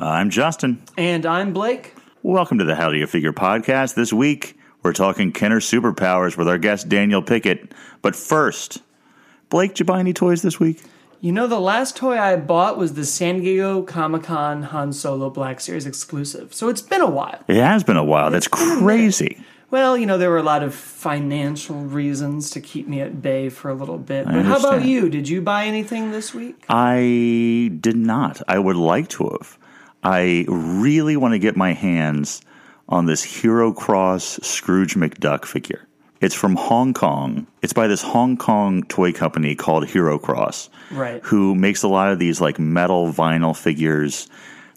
Uh, I'm Justin. And I'm Blake. Welcome to the How Do You Figure podcast. This week, we're talking Kenner superpowers with our guest Daniel Pickett. But first, Blake, did you buy any toys this week? You know, the last toy I bought was the San Diego Comic Con Han Solo Black Series exclusive. So it's been a while. It has been a while. That's crazy. Well, you know, there were a lot of financial reasons to keep me at bay for a little bit. But how about you? Did you buy anything this week? I did not. I would like to have. I really want to get my hands on this Hero Cross Scrooge McDuck figure. It's from Hong Kong. It's by this Hong Kong toy company called Hero Cross. Right. Who makes a lot of these like metal vinyl figures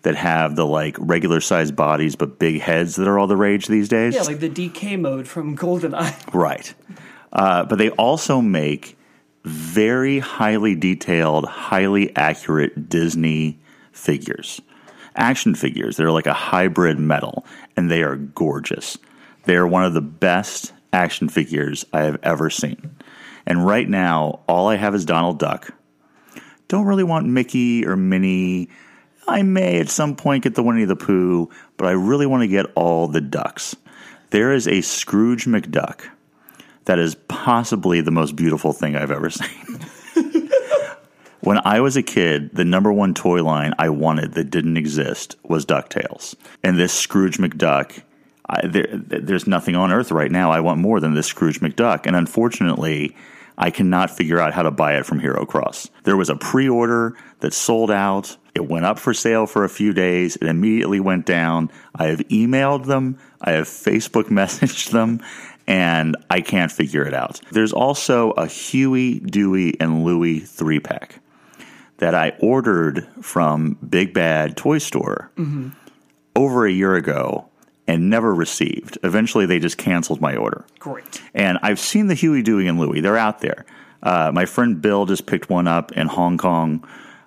that have the like regular sized bodies but big heads that are all the rage these days. Yeah, like the DK mode from GoldenEye. Right. Uh, but they also make very highly detailed, highly accurate Disney figures, action figures. They're like a hybrid metal, and they are gorgeous. They are one of the best action figures I have ever seen. And right now, all I have is Donald Duck. Don't really want Mickey or Minnie. I may at some point get the Winnie the Pooh, but I really want to get all the ducks. There is a Scrooge McDuck that is possibly the most beautiful thing I've ever seen. When I was a kid, the number one toy line I wanted that didn't exist was DuckTales. And this Scrooge McDuck, I, there, there's nothing on earth right now I want more than this Scrooge McDuck. And unfortunately, I cannot figure out how to buy it from Hero Cross. There was a pre order that sold out. It went up for sale for a few days. It immediately went down. I have emailed them. I have Facebook messaged them and I can't figure it out. There's also a Huey, Dewey, and Louie three pack that I ordered from Big Bad Toy Store over a year ago and never received. Eventually, they just canceled my order. Great. And I've seen the Huey, Dewey, and Louie. They're out there. Uh, my friend Bill just picked one up in Hong Kong,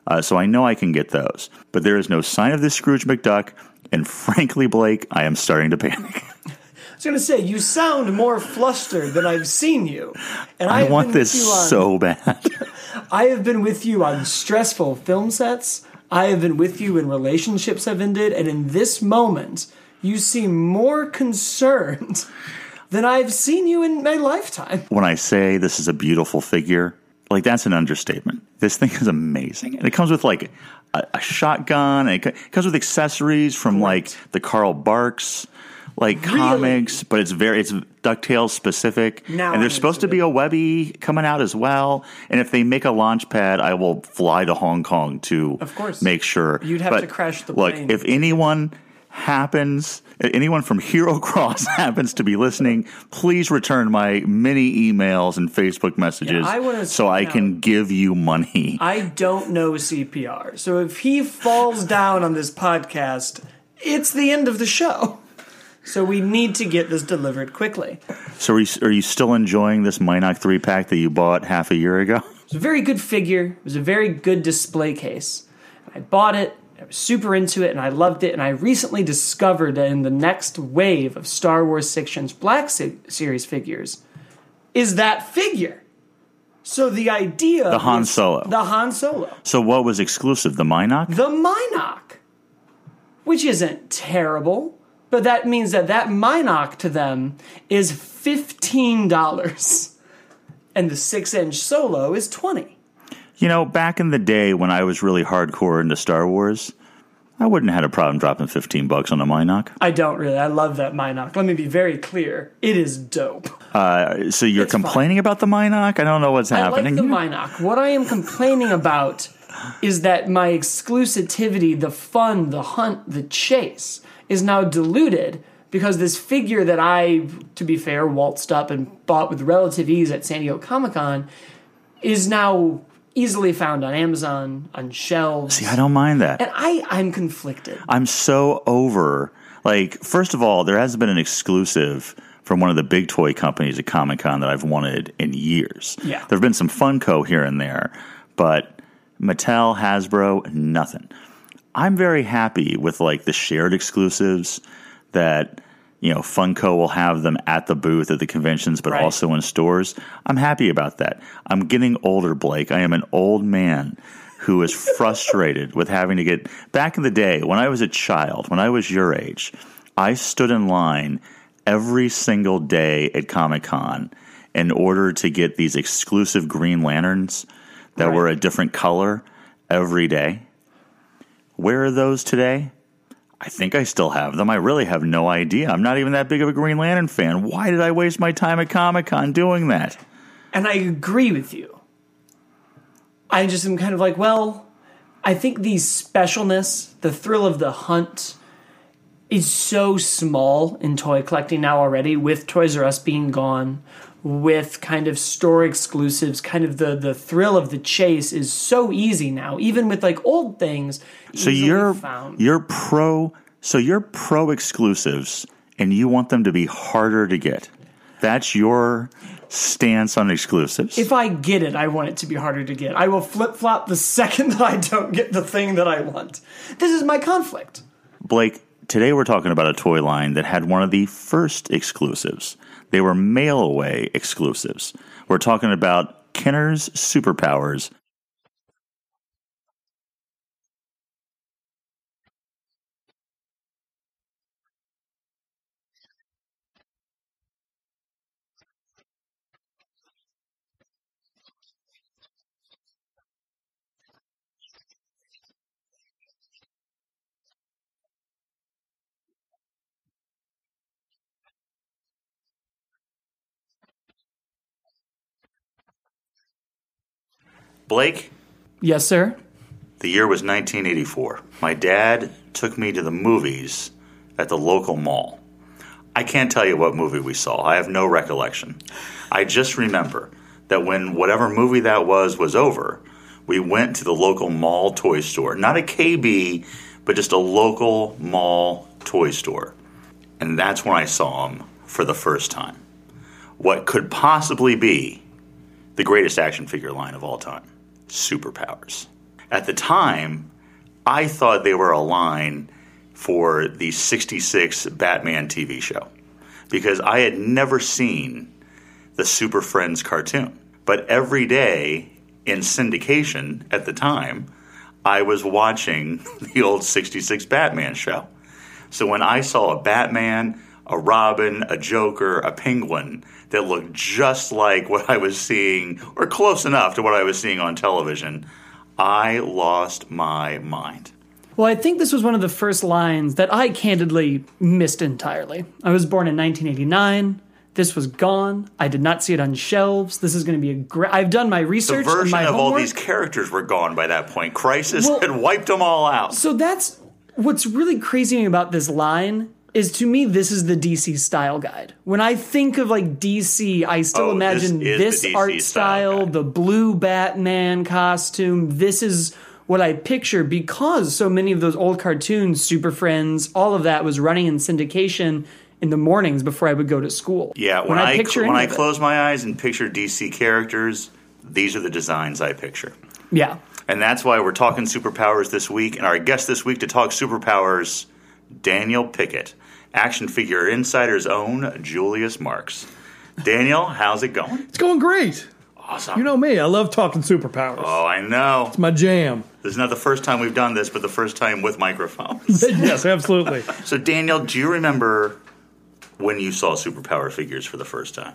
uh, so I know I can get those. But there is no sign of this Scrooge McDuck, and frankly, Blake, I am starting to panic. I to say, you sound more flustered than I've seen you. And I have want this on- so bad. I have been with you on stressful film sets. I have been with you when relationships have ended, and in this moment, you seem more concerned than I've seen you in my lifetime. when I say this is a beautiful figure, like that's an understatement. This thing is amazing, and it comes with like a, a shotgun. And it, it comes with accessories from like the Carl Barks like Really? comics, but it's very it's Ducktales specific. Now and there's supposed to be a Webby coming out as well. And if they make a launch pad, I will fly to Hong Kong to Of course. make sure. You'd have But to crash the look, plane. if anyone happens anyone from Hero Cross happens to be listening, please return my many emails and Facebook messages I wanna so I point can give you money. I don't know CPR, so if he falls down on this podcast, it's the end of the show. So we need to get this delivered quickly. So are you, are you still enjoying this Mynock 3 pack that you bought half a year ago? It was a very good figure. It was a very good display case. I bought it. I was super into it, and I loved it. And I recently discovered that in the next wave of Star Wars Sections Black Se- Series figures is that figure. So the idea The Han Solo. the Han Solo, So what was exclusive? The Mynock? the Mynock, which isn't terrible, but that means that that Mynock to them is fifteen dollars, and the six-inch Solo is twenty. You know, back in the day when I was really hardcore into Star Wars, I wouldn't have had a problem dropping 15 bucks on a Mynock. I don't really. I love that Mynock. Let me be very clear. It is dope. Uh, so you're It's fine. complaining about the Mynock? I don't know what's I happening. like the. Mynock. What I am complaining about is that my exclusivity, the fun, the hunt, the chase, is now diluted because this figure that I, to be fair, waltzed up and bought with relative ease at San Diego Comic Con is now easily found on Amazon, on shelves. See, I don't mind that. and I, I'm conflicted. I'm so over. Like, first of all, there hasn't been an exclusive from one of the big toy companies at Comic Con that I've wanted in years. Yeah. There have been some Funko here and there, but Mattel, Hasbro, nothing. I'm very happy with like the shared exclusives that you know Funko will have them at the booth at the conventions, but Right. also in stores. I'm happy about that. I'm getting older, Blake. I am an old man. who is frustrated with having to get back in the day when I was a child, when I was your age, I stood in line every single day at Comic Con in order to get these exclusive Green Lanterns that Right. were a different color every day. Where are those today? I think I still have them. I really have no idea. I'm not even that big of a Green Lantern fan. Why did I waste my time at Comic Con doing that? And I agree with you. I just am kind of like, well, I think the specialness, the thrill of the hunt, is so small in toy collecting now already, with Toys R Us being gone, with kind of store exclusives, kind of the the thrill of the chase is so easy now, even with like old things. So you're found. you're pro so you're pro exclusives and you want them to be harder to get. That's your stance on exclusives. if I get it, I want it to be harder to get. I will flip flop the second that I don't get the thing that I want. This is my conflict. Blake, today we're talking about a toy line that had one of the first exclusives. They were mail away exclusives. We're talking about Kenner's Superpowers. Blake, Yes, sir. the year was 1984. My dad took me to the movies at the local mall. I can't tell you what movie we saw. I have no recollection. I just remember that when whatever movie that was was over, we went to the local mall toy store. Not a KB, but just a local mall toy store. And that's when I saw him for the first time. What could possibly be the greatest action figure line of all time superpowers. At the time, I thought they were a line for the 66 Batman TV show because I had never seen the Super Friends cartoon. But every day in syndication at the time, I was watching the old 66 Batman show. So when I saw a Batman, a Robin, a Joker, a Penguin that looked just like what I was seeing, or close enough to what I was seeing on television, I lost my mind. Well, I think this was one of the first lines that I candidly missed entirely. I was born in 1989. This was gone. I did not see it on shelves. This is going to be a great. I've done my The research and version my of all these characters were gone by that point. Crisis Well- had wiped them all out. So that's what's really crazy about this line is to me this is the DC style guide. When I think of like DC, I still Oh, imagine is this, art style style, the blue Batman costume. This is what I picture because so many of those old cartoons, Super Friends, all of that was running in syndication in the mornings before I would go to school. Yeah, when, I, picture when I of it- close my eyes and picture DC characters, these are the designs I picture. yeah. And that's why we're talking superpowers this week. And our guest this week to talk superpowers, Daniel Pickett, action figure insider's own Julius Marx. Daniel, how's it going? It's going great. Awesome. You know me, I love talking superpowers. oh, I know. It's my jam. This is not the first time we've done this, but the first time with microphones. yes, absolutely. so, Daniel, do you remember when you saw superpower figures for the first time?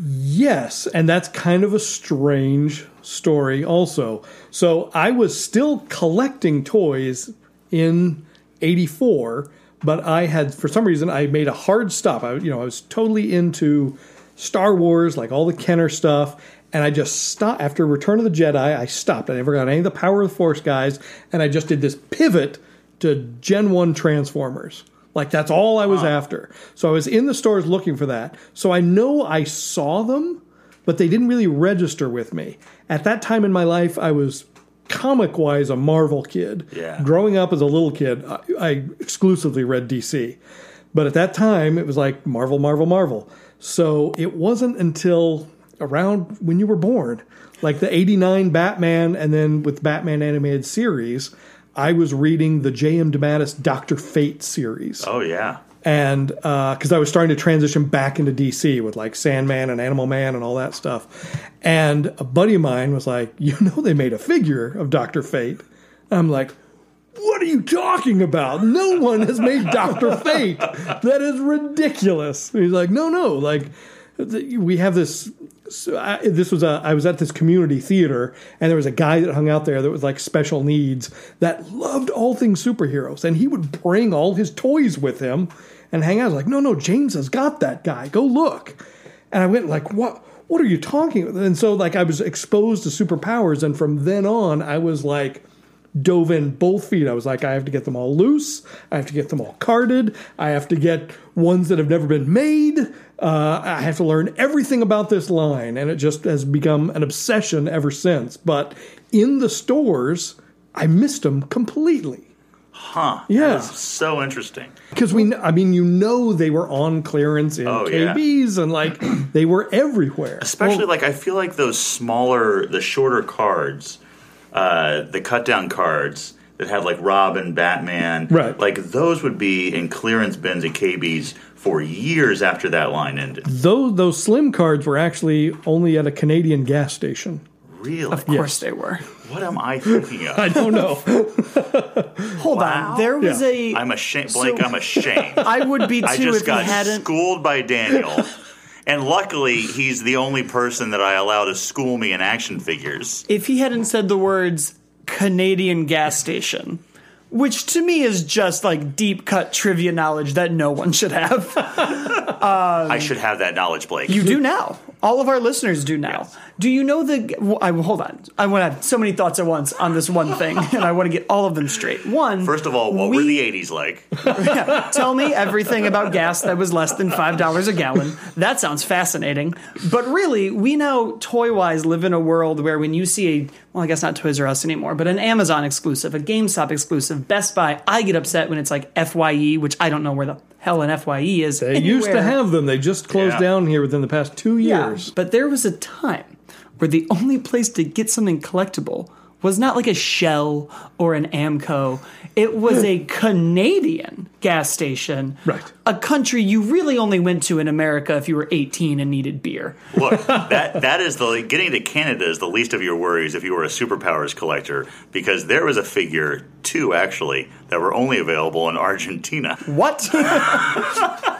Yes, and that's kind of a strange story also. So I was still collecting toys in 84, but I had for some reason I made a hard stop. I you know, I was totally into Star Wars, like all the Kenner stuff, and I just stopped after Return of the Jedi, I stopped. I never got any of the Power of the Force guys, and I just did this pivot to Gen 1 Transformers. Like that's all I was after. So I was in the stores looking for that. So I know I saw them, but they didn't really register with me. At that time in my life, I was comic wise a Marvel kid. Yeah. Growing up as a little kid, I, I exclusively read DC. But at that time, it was like Marvel, Marvel, Marvel. So it wasn't until around when you were born, like the 89 Batman, and then with Batman animated series, I was reading the J.M. DeMatteis Doctor Fate series. Oh, yeah. And uh, because I was starting to transition back into DC with like Sandman and Animal Man and all that stuff, and a buddy of mine was like, "You know, they made a figure of Doctor Fate." I'm like, "What are you talking about? No one has made Doctor Fate. That is ridiculous." He's like, "No, no, like." We have this so I, this was a I was at this community theater and there was a guy that hung out there that was like special needs that loved all things superheroes and he would bring all his toys with him and hang out. Like, no, no, James has got that guy. Go look. And I went like, what? What are you talking? about? And so like I was exposed to superpowers and from then on I was like dove in both feet. I was like, I have to get them all loose. I have to get them all carded. I have to get ones that have never been made. Uh, I have to learn everything about this line, and it just has become an obsession ever since. But in the stores, I missed them completely Huh. Yeah. That's so interesting. because we. I mean, you know, they were on clearance in Oh, yeah. KBs, and like they were everywhere. Especially like I feel like those smaller, the shorter cards, uh, the cut down cards that had like Robin, Batman, Right. Like those would be in clearance bins at KB's for years after that line ended. Those those slim cards were actually only at a Canadian gas station. Really? Of course they were. What am I thinking of? I don't know. Hold Wow. on. There was Yeah. a. I'm ashamed, Blake. So- I'm ashamed. I would be too I if just he got hadn't. schooled by Daniel. And luckily, he's the only person that I allow to school me in action figures. if he hadn't said the words Canadian gas station, which to me is just like deep cut trivia knowledge that no one should have. I should have that knowledge, Blake. You do now. All of our listeners do now. Do you know the? well, I, hold on. I want to have so many thoughts at once on this one thing, and I want to get all of them straight. One, First of all, what were the 80s like? Tell me everything about gas that was less than $5 a gallon. That sounds fascinating. But really, we now toy wise live in a world where when you see a, well, I guess not Toys R Us anymore, but an Amazon exclusive, a GameStop exclusive, Best Buy, I get upset when it's like FYE, which I don't know where the hell an FYE is. They used to have them. They just closed Yeah. down here within the past two years. Yeah, years. But there was a time where the only place to get something collectible was not like a Shell or an Amoco. It was a Canadian gas station. Right. A country you really only went to in America if you were 18 and needed beer. Look, that that is the getting to Canada is the least of your worries if you were a superpowers collector because there was a figure two actually that were only available in Argentina. What?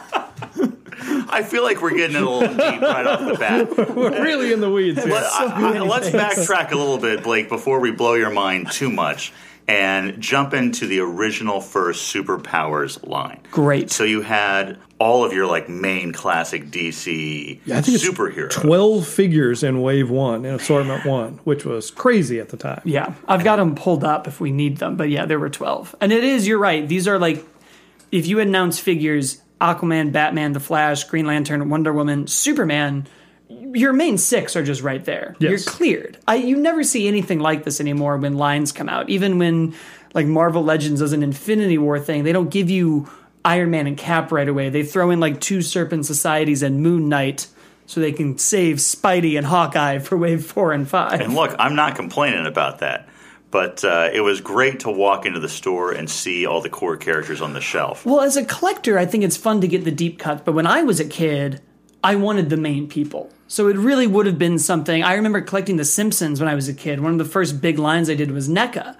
I feel like we're getting a little deep right off the bat. We're really in the weeds here. Let, I- I- let's backtrack a little bit, Blake, before we blow your mind too much, and jump into the original first superpowers line. Great. So you had all of your like main classic DC I think it's superheroes. 12 figures in wave one, in assortment one, which was crazy at the time. Yeah, I've got them pulled up if we need them. But yeah, there were 12. And it is, you're right. These are like, if you announce figures Aquaman, Batman, The Flash, Green Lantern, Wonder Woman, Superman, your main six are just right there. Yes. You're cleared. I, you never see anything like this anymore when lines come out. Even when like Marvel Legends does an Infinity War thing, they don't give you Iron Man and Cap right away. They throw in like two Serpent Societies and Moon Knight so they can save Spidey and Hawkeye for wave four and five. And look, I'm not complaining about that. But uh, it was great to walk into the store and see all the core characters on the shelf. Well, as a collector, I think it's fun to get the deep cuts, but when I was a kid, I wanted the main people. So it really would have been something. I remember collecting The Simpsons when I was a kid. One of the first big lines I did was NECA.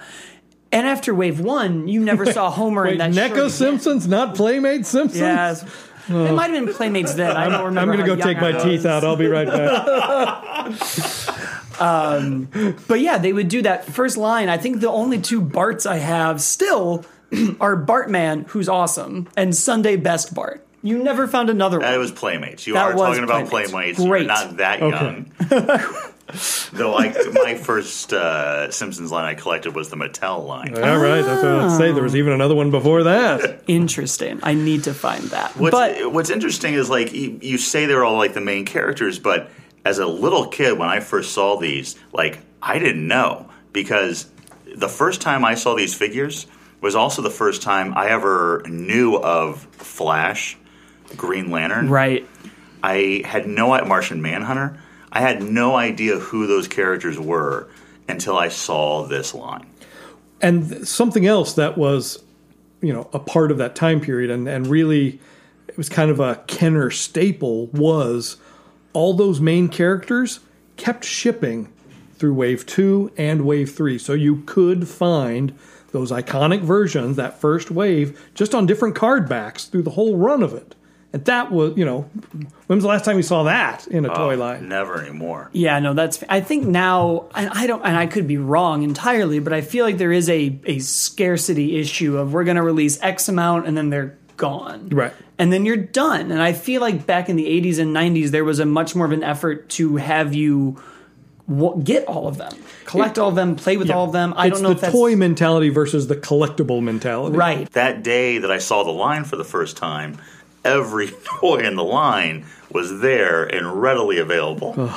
And after Wave 1, you never saw Homer Wait, in that NECA shirt. Simpsons, not Playmate Simpsons? Yes. It might have been Playmates then. I don't remember. I'm going to go take my I teeth out. I'll be right back. But yeah, they would do that first line. I think the only two Barts I have still are Bartman, who's awesome, and Sunday Best Bart. You never found another That one. was Playmates. You That are talking about Playmates. Playmates. Great. You're not that Okay. young. Though I, my first uh, Simpsons line I collected was the Mattel line. All right, that's what I'd say. There was even another one before that. Interesting. I need to find that. What's, but what's interesting is like you, you say they're all like the main characters, but as a little kid when I first saw these, like I didn't know because the first time I saw these figures was also the first time I ever knew of Flash, Green Lantern. right. I had no Martian Manhunter. I had no idea who those characters were until I saw this line. And something else that was, you know, a part of that time period and, and really it was kind of a Kenner staple was all those main characters kept shipping through Wave 2 and Wave 3. So you could find those iconic versions, that first wave, just on different card backs through the whole run of it. And that was, you know, when was the last time you saw that in a oh, toy line? Never anymore. Yeah, no, that's. I think now, and I don't, and I could be wrong entirely, but I feel like there is a a scarcity issue of we're going to release X amount and then they're gone, Right. And then you're done. And I feel like back in the 80s and 90s, there was a much more of an effort to have you w- get all of them, collect all of them, play with all of them. I it's don't know the if that's toy mentality versus the collectible mentality. right. That day that I saw the line for the first time, every toy in the line was there and readily available. uh,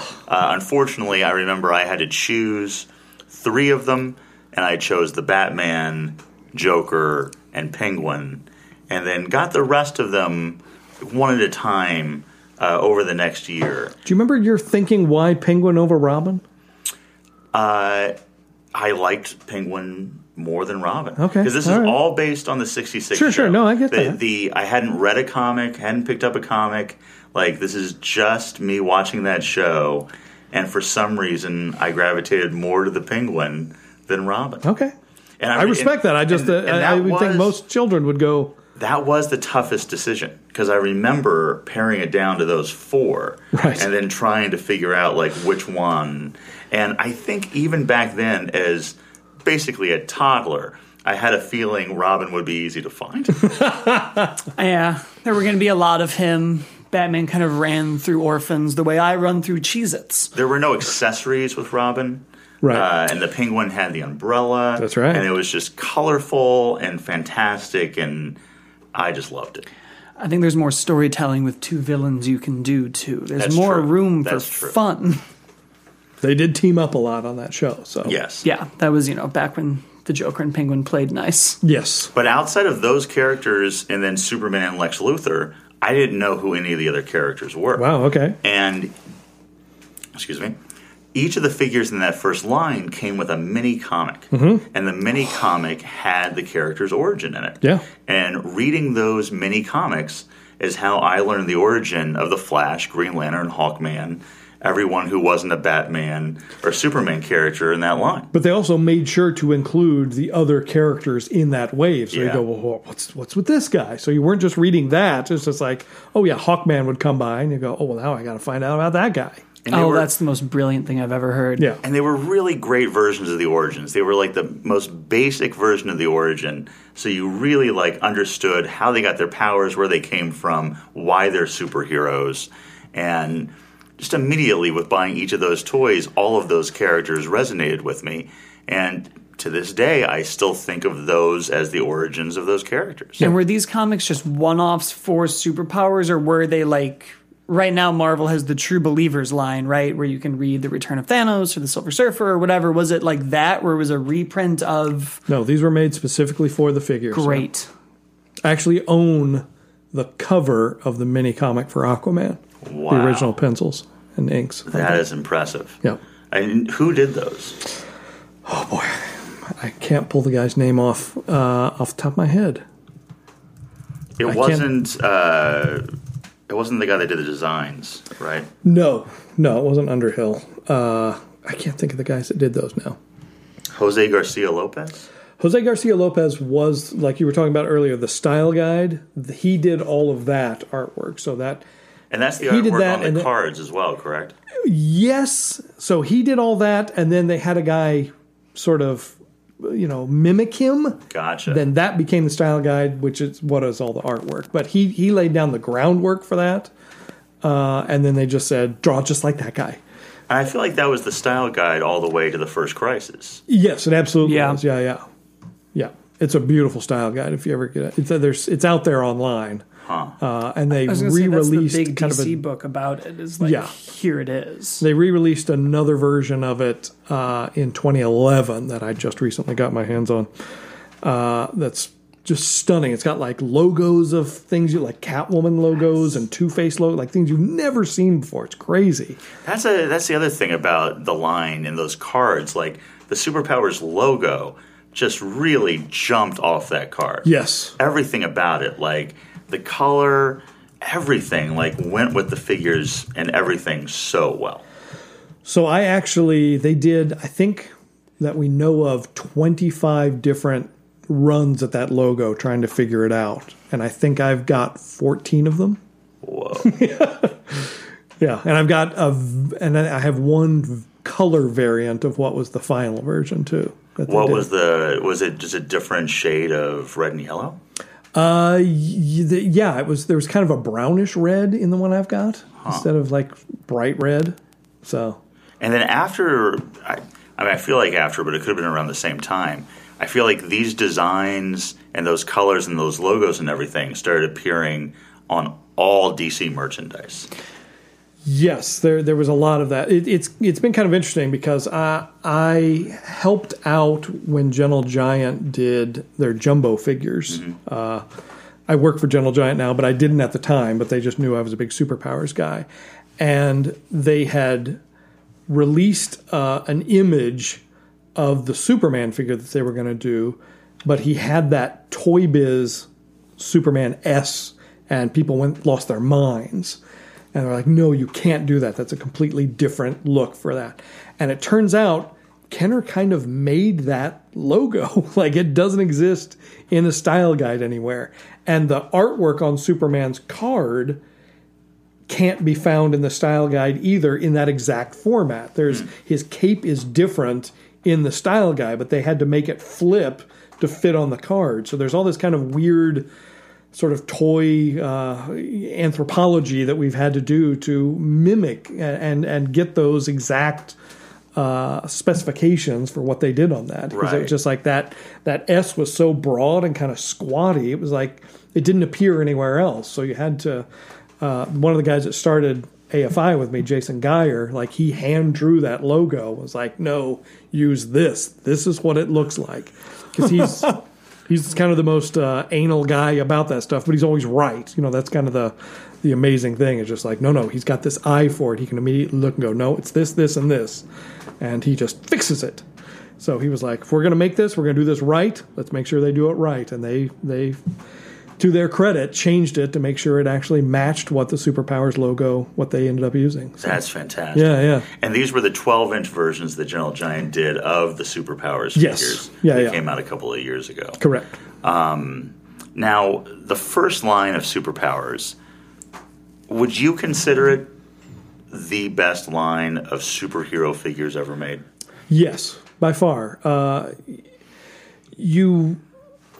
unfortunately, I remember I had to choose three of them, and I chose the Batman, Joker, and Penguin, and then got the rest of them one at a time uh, over the next year. Do you remember your thinking why Penguin over Robin? Uh, I liked Penguin more than Robin. Okay, because this is all right. all based on the '66. Sure, sure. No, I get the, that. The I hadn't read a comic, hadn't picked up a comic. Like this is just me watching that show, and for some reason, I gravitated more to the Penguin than Robin. Okay. And I respect that. I just, uh, and- and I, I would think most children would go, that was the toughest decision because I remember paring it down to those four, Right. and then trying to figure out like which one. And I think even back then, as basically a toddler, I had a feeling Robin would be easy to find. Yeah, there were going to be a lot of him. Batman kind of ran through orphans the way I run through Cheez Its. there were no accessories with Robin. Right. Uh, and the penguin had the umbrella. That's right. And it was just colorful and fantastic, and I just loved it. I think there's more storytelling with two villains you can do too. There's That's more true. room That's for true. fun. they did team up a lot on that show. So, Yes. Yeah, that was, you know, back when the Joker and Penguin played nice. Yes. But outside of those characters and then Superman and Lex Luthor, I didn't know who any of the other characters were. Wow. Okay. And, excuse me, each of the figures in that first line came with a mini comic. Mm-hmm. And the mini comic had the character's origin in it. Yeah. And reading those mini comics is how I learned the origin of the Flash, Green Lantern, Hawkman, everyone who wasn't a Batman or Superman character in that line. But they also made sure to include the other characters in that wave. So you go, well, what's what's with this guy? So you weren't just reading that. It's just like, oh yeah, Hawkman would come by, and you go, oh well, now I got to find out about that guy. And Oh, were- that's the most brilliant thing I've ever heard. Yeah. And they were really great versions of the origins. They were like the most basic version of the origin. So you really like understood how they got their powers, where they came from, why they're superheroes. And just immediately with buying each of those toys, all of those characters resonated with me. And to this day, I still think of those as the origins of those characters. And were these comics just one offs for superpowers, or were they like. Right now, Marvel has the True Believers line, right, where you can read the Return of Thanos or the Silver Surfer or whatever. Was it like that, where it was a reprint of No, these were made specifically for the figures. Great? I actually own the cover of the mini comic for Aquaman, Wow. the original pencils and inks. That is impressive. Yeah. And who did those? Oh boy, I can't pull the guy's name off uh, off the top of my head. It can't- wasn't. Uh, it wasn't the guy that did the designs, right? No, no, it wasn't Underhill. Uh, I can't think of the guys that did those now. Jose Garcia Lopez. Jose Garcia Lopez was, like you were talking about earlier, the style guide. He did all of that artwork. So that, And that's the He did artwork that on the cards as well, correct? yes. So he did all that. And then they had a guy sort of, you know, mimic him. Gotcha. Then that became the style guide, which is what is all the artwork. But he, he laid down the groundwork for that. Uh, and then they just said, draw just like that guy. I feel like that was the style guide all the way to the first crisis. Yes, it absolutely Yeah. is. Yeah, yeah, yeah. It's a beautiful style guide. If you ever get it, it's, there's it's out there online, uh, and they I was going to say that's the re-released big kind DC of a book about it. Is like Yeah. here it is. they re-released another version of it uh, in 2011 that I just recently got my hands on. Uh, that's just stunning. It's got like logos of things you like Catwoman logos and Two Face logo, like things you've never seen before. It's crazy. That's a that's the other thing about the line in those cards. Like the superpowers logo just really jumped off that card. Yes, everything about it, like the color everything like went with the figures and everything so well. So I actually they did I think that we know of 25 different runs at that logo trying to figure it out. And I think I've got 14 of them. Whoa. Yeah, and I've got a and I have one color variant of what was the final version too. what was the was it just a different shade of red and yellow? Uh, yeah, it was. There was kind of a brownish red in the one I've got instead of like bright red. So And then after, I, I mean, I feel like after, but it could have been around the same time. I feel like these designs and those colors and those logos and everything started appearing on all DC merchandise. Yes, there there was a lot of that. It, it's it's been kind of interesting because I I helped out when Gentle Giant did their jumbo figures. Uh, I work for Gentle Giant now, but I didn't at the time. But they just knew I was a big superpowers guy, and they had released uh, an image of the Superman figure that they were going to do, but he had that Toy Biz Superman S, and people went lost their minds, and they're like, "No, you can't do that. That's a completely different look for that." And it turns out Kenner kind of made that logo, like it doesn't exist in a style guide anywhere, and the artwork on Superman's card can't be found in the style guide either in that exact format. There's hmm. his cape is different in the style guide, but they had to make it flip to fit on the card. So there's all this kind of weird sort of toy uh, anthropology that we've had to do to mimic and and get those exact uh, specifications for what they did on that. Because it was just like that that S was so broad and kind of squatty. It was like it didn't appear anywhere else. So you had to. Uh, one of the guys that started AFI with me, Jason Geyer, like he hand drew that logo. Was like, no, use this. This is what it looks like. Because he's he's kind of the most uh, anal guy about that stuff, but he's always right. You know, that's kind of the the amazing thing. It's just like, no, no, he's got this eye for it. He can immediately look and go, no, it's this, this, and this, and he just fixes it. So he was like, if we're going to make this, we're going to do this right. Let's make sure they do it right. And they they to their credit, changed it to make sure it actually matched what the Superpowers logo, what they ended up using. So, That's fantastic. yeah, yeah. And these were the 12 inch versions that Gentle Giant did of the Superpowers Yes. figures. Yeah, that yeah. came out a couple of years ago. Correct. Now, the first line of Superpowers, would you consider it the best line of superhero figures ever made? Yes, by far. Uh, you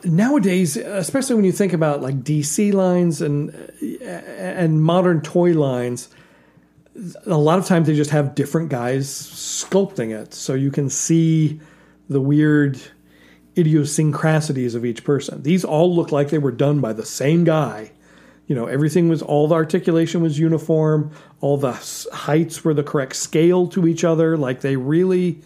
nowadays, especially when you think about like DC lines and and modern toy lines, a lot of times they just have different guys sculpting it, so you can see the weird idiosyncrasies of each person. These all look like they were done by the same guy. You know, everything was all the articulation was uniform, all the heights were the correct scale to each other. Like they really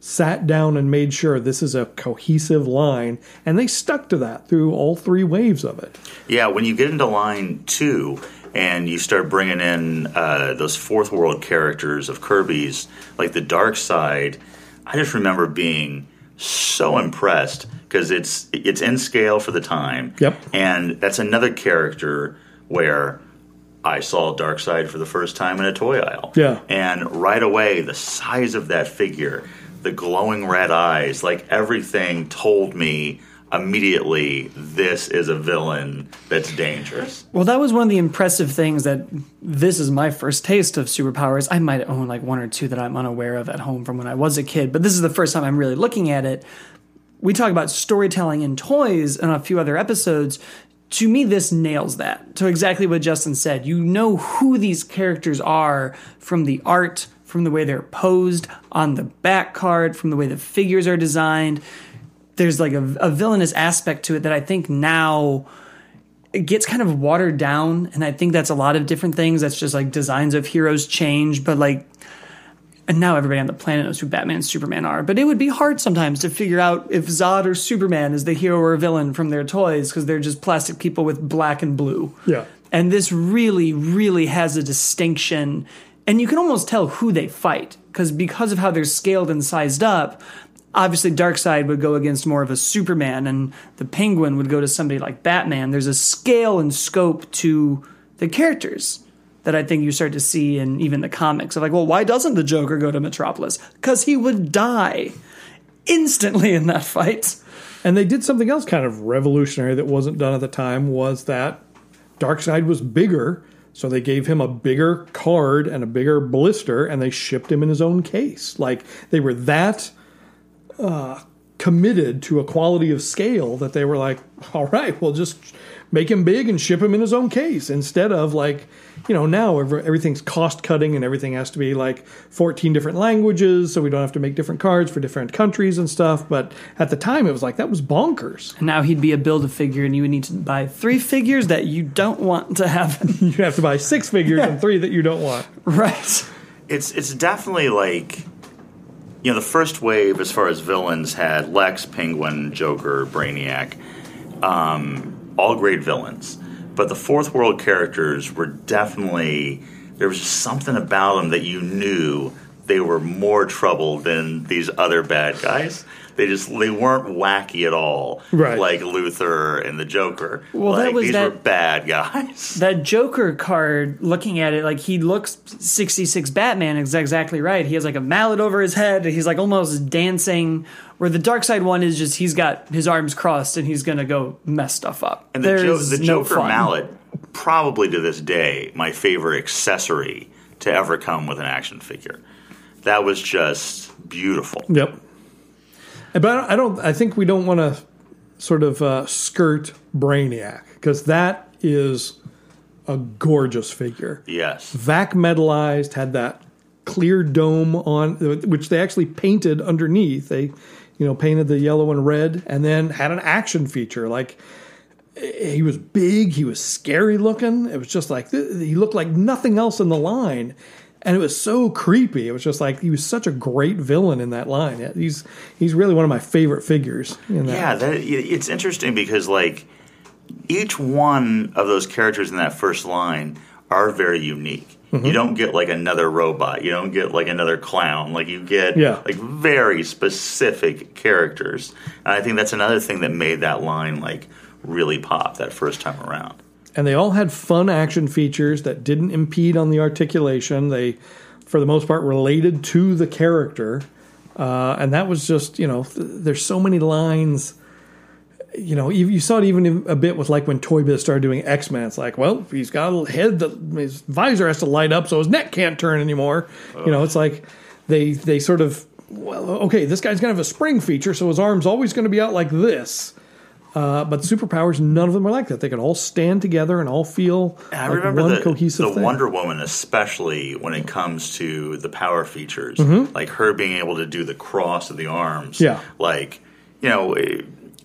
sat down and made sure this is a cohesive line, and they stuck to that through all three waves of it. Yeah, when you get into line two and you start bringing in uh, those fourth world characters of Kirby's, like the Darkseid, I just remember being so impressed because it's it's in scale for the time. Yep. and that's another character where. I saw Darkseid for the first time in a toy aisle. Yeah. And right away, the size of that figure, the glowing red eyes, like everything told me immediately this is a villain that's dangerous. Well, that was one of the impressive things that this is my first taste of superpowers. I might own like one or two that I'm unaware of at home from when I was a kid, but this is the first time I'm really looking at it. We talk about storytelling in toys and a few other episodes. To me, this nails that to exactly what Justin said. You know who these characters are from the art, from the way they're posed on the back card, from the way the figures are designed. There's like a, a villainous aspect to it that I think now it gets kind of watered down and i think that's a lot of different things that's just like designs of heroes change but like and now everybody on the planet knows who batman and superman are but it would be hard sometimes to figure out if zod or superman is the hero or villain from their toys because they're just plastic people with black and blue Yeah. and this really really has a distinction and you can almost tell who they fight because because of how they're scaled and sized up obviously darkseid would go against more of a superman and the penguin would go to somebody like batman there's a scale and scope to the characters that I think you start to see in even the comics of like, well, why doesn't the Joker go to Metropolis? Because he would die instantly in that fight. And they did something else kind of revolutionary that wasn't done at the time was that Darkseid was bigger, so they gave him a bigger card and a bigger blister and they shipped him in his own case. Like they were that uh, committed to a quality of scale that they were like, all right, we'll just make him big and ship him in his own case instead of like you know now everything's cost cutting and everything has to be like 14 different languages so we don't have to make different cards for different countries and stuff. But at the time it was like that was bonkers. And now he'd be a build a figure, and you would need to buy three figures that you don't want to have. you have to buy six figures and three that you don't want. Right. It's it's definitely like you know the first wave as far as villains had Lex, Penguin, Joker, Brainiac, um, all great villains. But the fourth world characters were definitely there was just something about them that you knew they were more trouble than these other bad guys. They just they weren't wacky at all, Right. Like Luthor and the Joker. Well, that was these that- were bad guys. That Joker card, looking at it, like he looks 66 Batman is exactly right. He has like a mallet over his head. He's like almost dancing. Where the Darkseid one is just he's got his arms crossed and he's gonna go mess stuff up. And the, jo- There's the no Joker fun. mallet, probably to this day, my favorite accessory to ever come with an action figure. That was just beautiful. Yep. But I don't. I think we don't want to sort of uh, skirt Brainiac because that is a gorgeous figure. Yes. Vac metalized had that clear dome on, which they actually painted underneath. They, you know, painted the yellow and red, and then had an action feature. Like he was big, he was scary looking. It was just like he looked like nothing else in the line, and it was so creepy. It was just like he was such a great villain in that line. He's he's really one of my favorite figures. In that. Yeah, that, it's interesting because, like, each one of those characters in that first line are very unique. Mm-hmm. You don't get like another robot. You don't get like another clown. Like you get Yeah. like very specific characters. And I think that's another thing that made that line like really pop that first time around. And they all had fun action features that didn't impede on the articulation. They, for the most part, related to the character, uh, and that was just you know, th- there's so many lines. You know, you, you saw it even a bit with like when Toy Biz started doing X Men. It's like, well, he's got a head that his visor has to light up so his neck can't turn anymore. You know, it's like they they sort of well, okay, this guy's gonna have a spring feature, so his arm's always to be out like this. Uh, but superpowers, none of them are like that. They can all stand together and all feel I like remember one the, cohesive the thing. Wonder Woman, especially when it comes to the power features, Mm-hmm. like her being able to do the cross of the arms. Yeah. Like, you know, eh,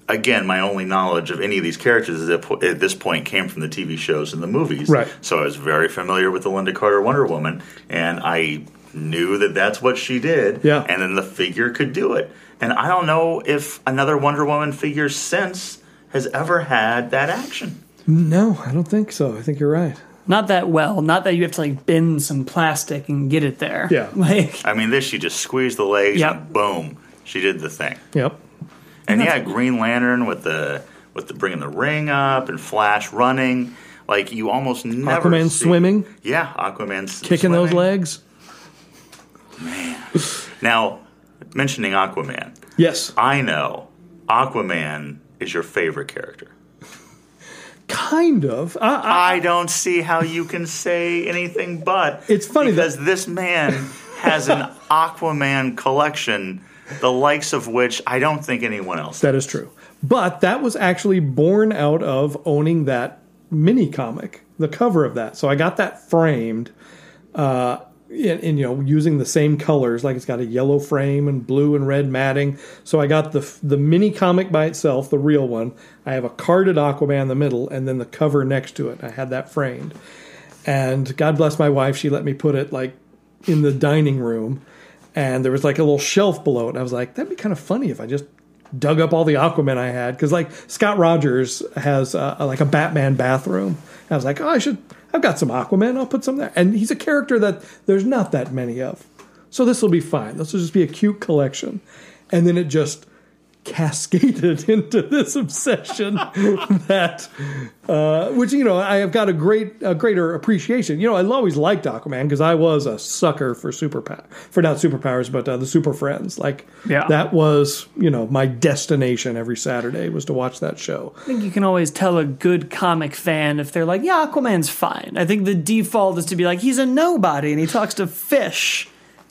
again, my only knowledge of any of these characters is at, at this point came from the TV shows and the movies. Right. So I was very familiar with the Lynda Carter Wonder Woman, and I knew that that's what she did. Yeah. And then the figure could do it. And I don't know if another Wonder Woman figure since has ever had that action. No, I don't think so. I think you're right. Not that well. Not that you have to like bend some plastic and get it there. Yeah. Like I mean, this she just squeezed the legs Yep. and boom, she did the thing. Yep. And yeah, Green Lantern with the with the bringing the ring up and Flash running, like you almost never Aquaman see- swimming, Yeah, Aquaman's kicking those swimming. legs. Now, mentioning Aquaman, Yes, I know Aquaman is your favorite character. kind of. I, I, I don't see how you can say anything but. It's funny that- because this man has an Aquaman collection, the likes of which I don't think anyone else. that is true. But that was actually born out of owning that mini comic, the cover of that. So I got that framed. Uh, in, in, you know using the same colors like it's got a yellow frame and blue and red matting. So i got the the mini comic by itself the real one. I have a carded aquaman in the middle and then the cover next to it. I had that framed. And god bless my wife. She let me put it like in the dining room. And there was like a little shelf below it. And i was like that'd be kind of funny if i just dug up all the aquaman i had. Because like scott rogers has like a batman bathroom. I was like oh i should i've got some aquaman i'll put some there. And he's a character that there's not that many of. So this will be fine. This will just be a cute collection. And then it just cascaded into this obsession that uh, which you know I have got a great a greater appreciation. You know, I always liked Aquaman because I was a sucker for super for not superpowers but uh, the Super Friends. Like Yeah. that was you know my destination every Saturday was to watch that show. I think you can always tell a good comic fan if they're like, yeah, Aquaman's fine. I think the default is to be like, he's a nobody and he talks to fish.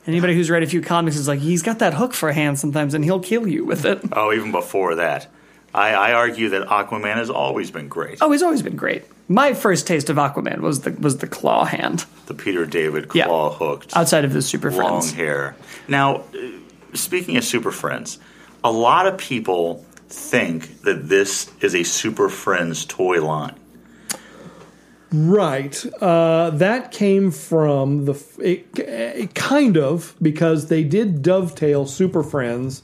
Anybody who's read a few comics is like, he's got that hook for a hand sometimes and he'll kill you with it. Oh, even before that. I, I argue that Aquaman has always been great. Oh, he's always been great. My first taste of Aquaman was the was the claw hand The Peter David Yeah. claw hooked, outside of the Super long Friends. Long hair. Now, uh, speaking of Super Friends, a lot of people think that this is a Super Friends toy line. Right. Uh, that came from the it, it kind of because they did dovetail Super Friends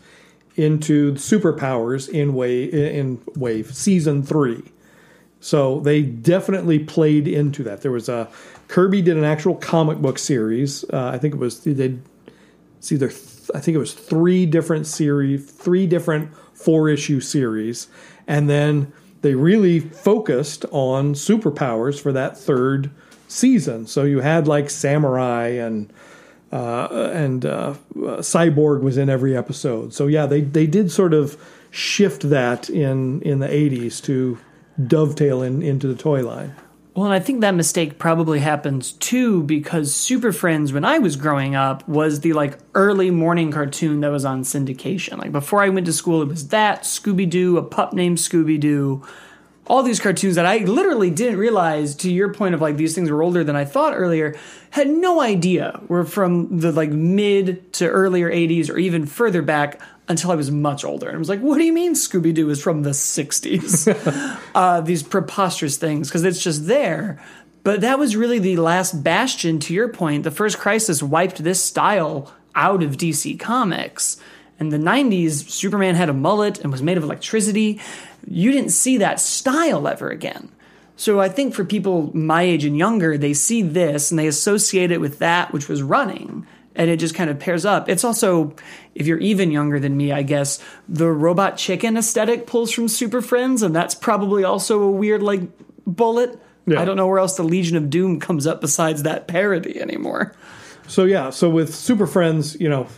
into superpowers in wave in wave season three. So they definitely played into that. There was a Kirby did an actual comic book series. Uh, I think it was they it's either th- I think it was three different series, three different four issue series, and then they really focused on superpowers for that third season. So you had like Samurai and uh, and uh, Cyborg was in every episode. So yeah, they they did sort of shift that in in the '80s to dovetail in, into the toy line. Well, and I think that mistake probably happens too because Super Friends, when I was growing up, was the like early morning cartoon that was on syndication. Like before I went to school, it was that Scooby Doo, a pup named Scooby Doo, all these cartoons that I literally didn't realize. To your point of like these things were older than I thought earlier, had no idea were from the like mid to earlier '80s or even further back until I was much older. And I was like, what do you mean Scooby Doo is from the '60s? uh, these preposterous things because it's just there. But that was really the last bastion, to your point. The first crisis wiped this style out of DC Comics. In the 90s, Superman had a mullet and was made of electricity. You didn't see that style ever again. So I think for people my age and younger, they see this and they associate it with that which was running. And it just kind of pairs up. It's also, if you're even younger than me, I guess, the robot chicken aesthetic pulls from Super Friends, and that's probably also a weird, like, bullet. Yeah. I don't know where else the Legion of Doom comes up besides that parody anymore. So yeah, so with Super Friends, you know,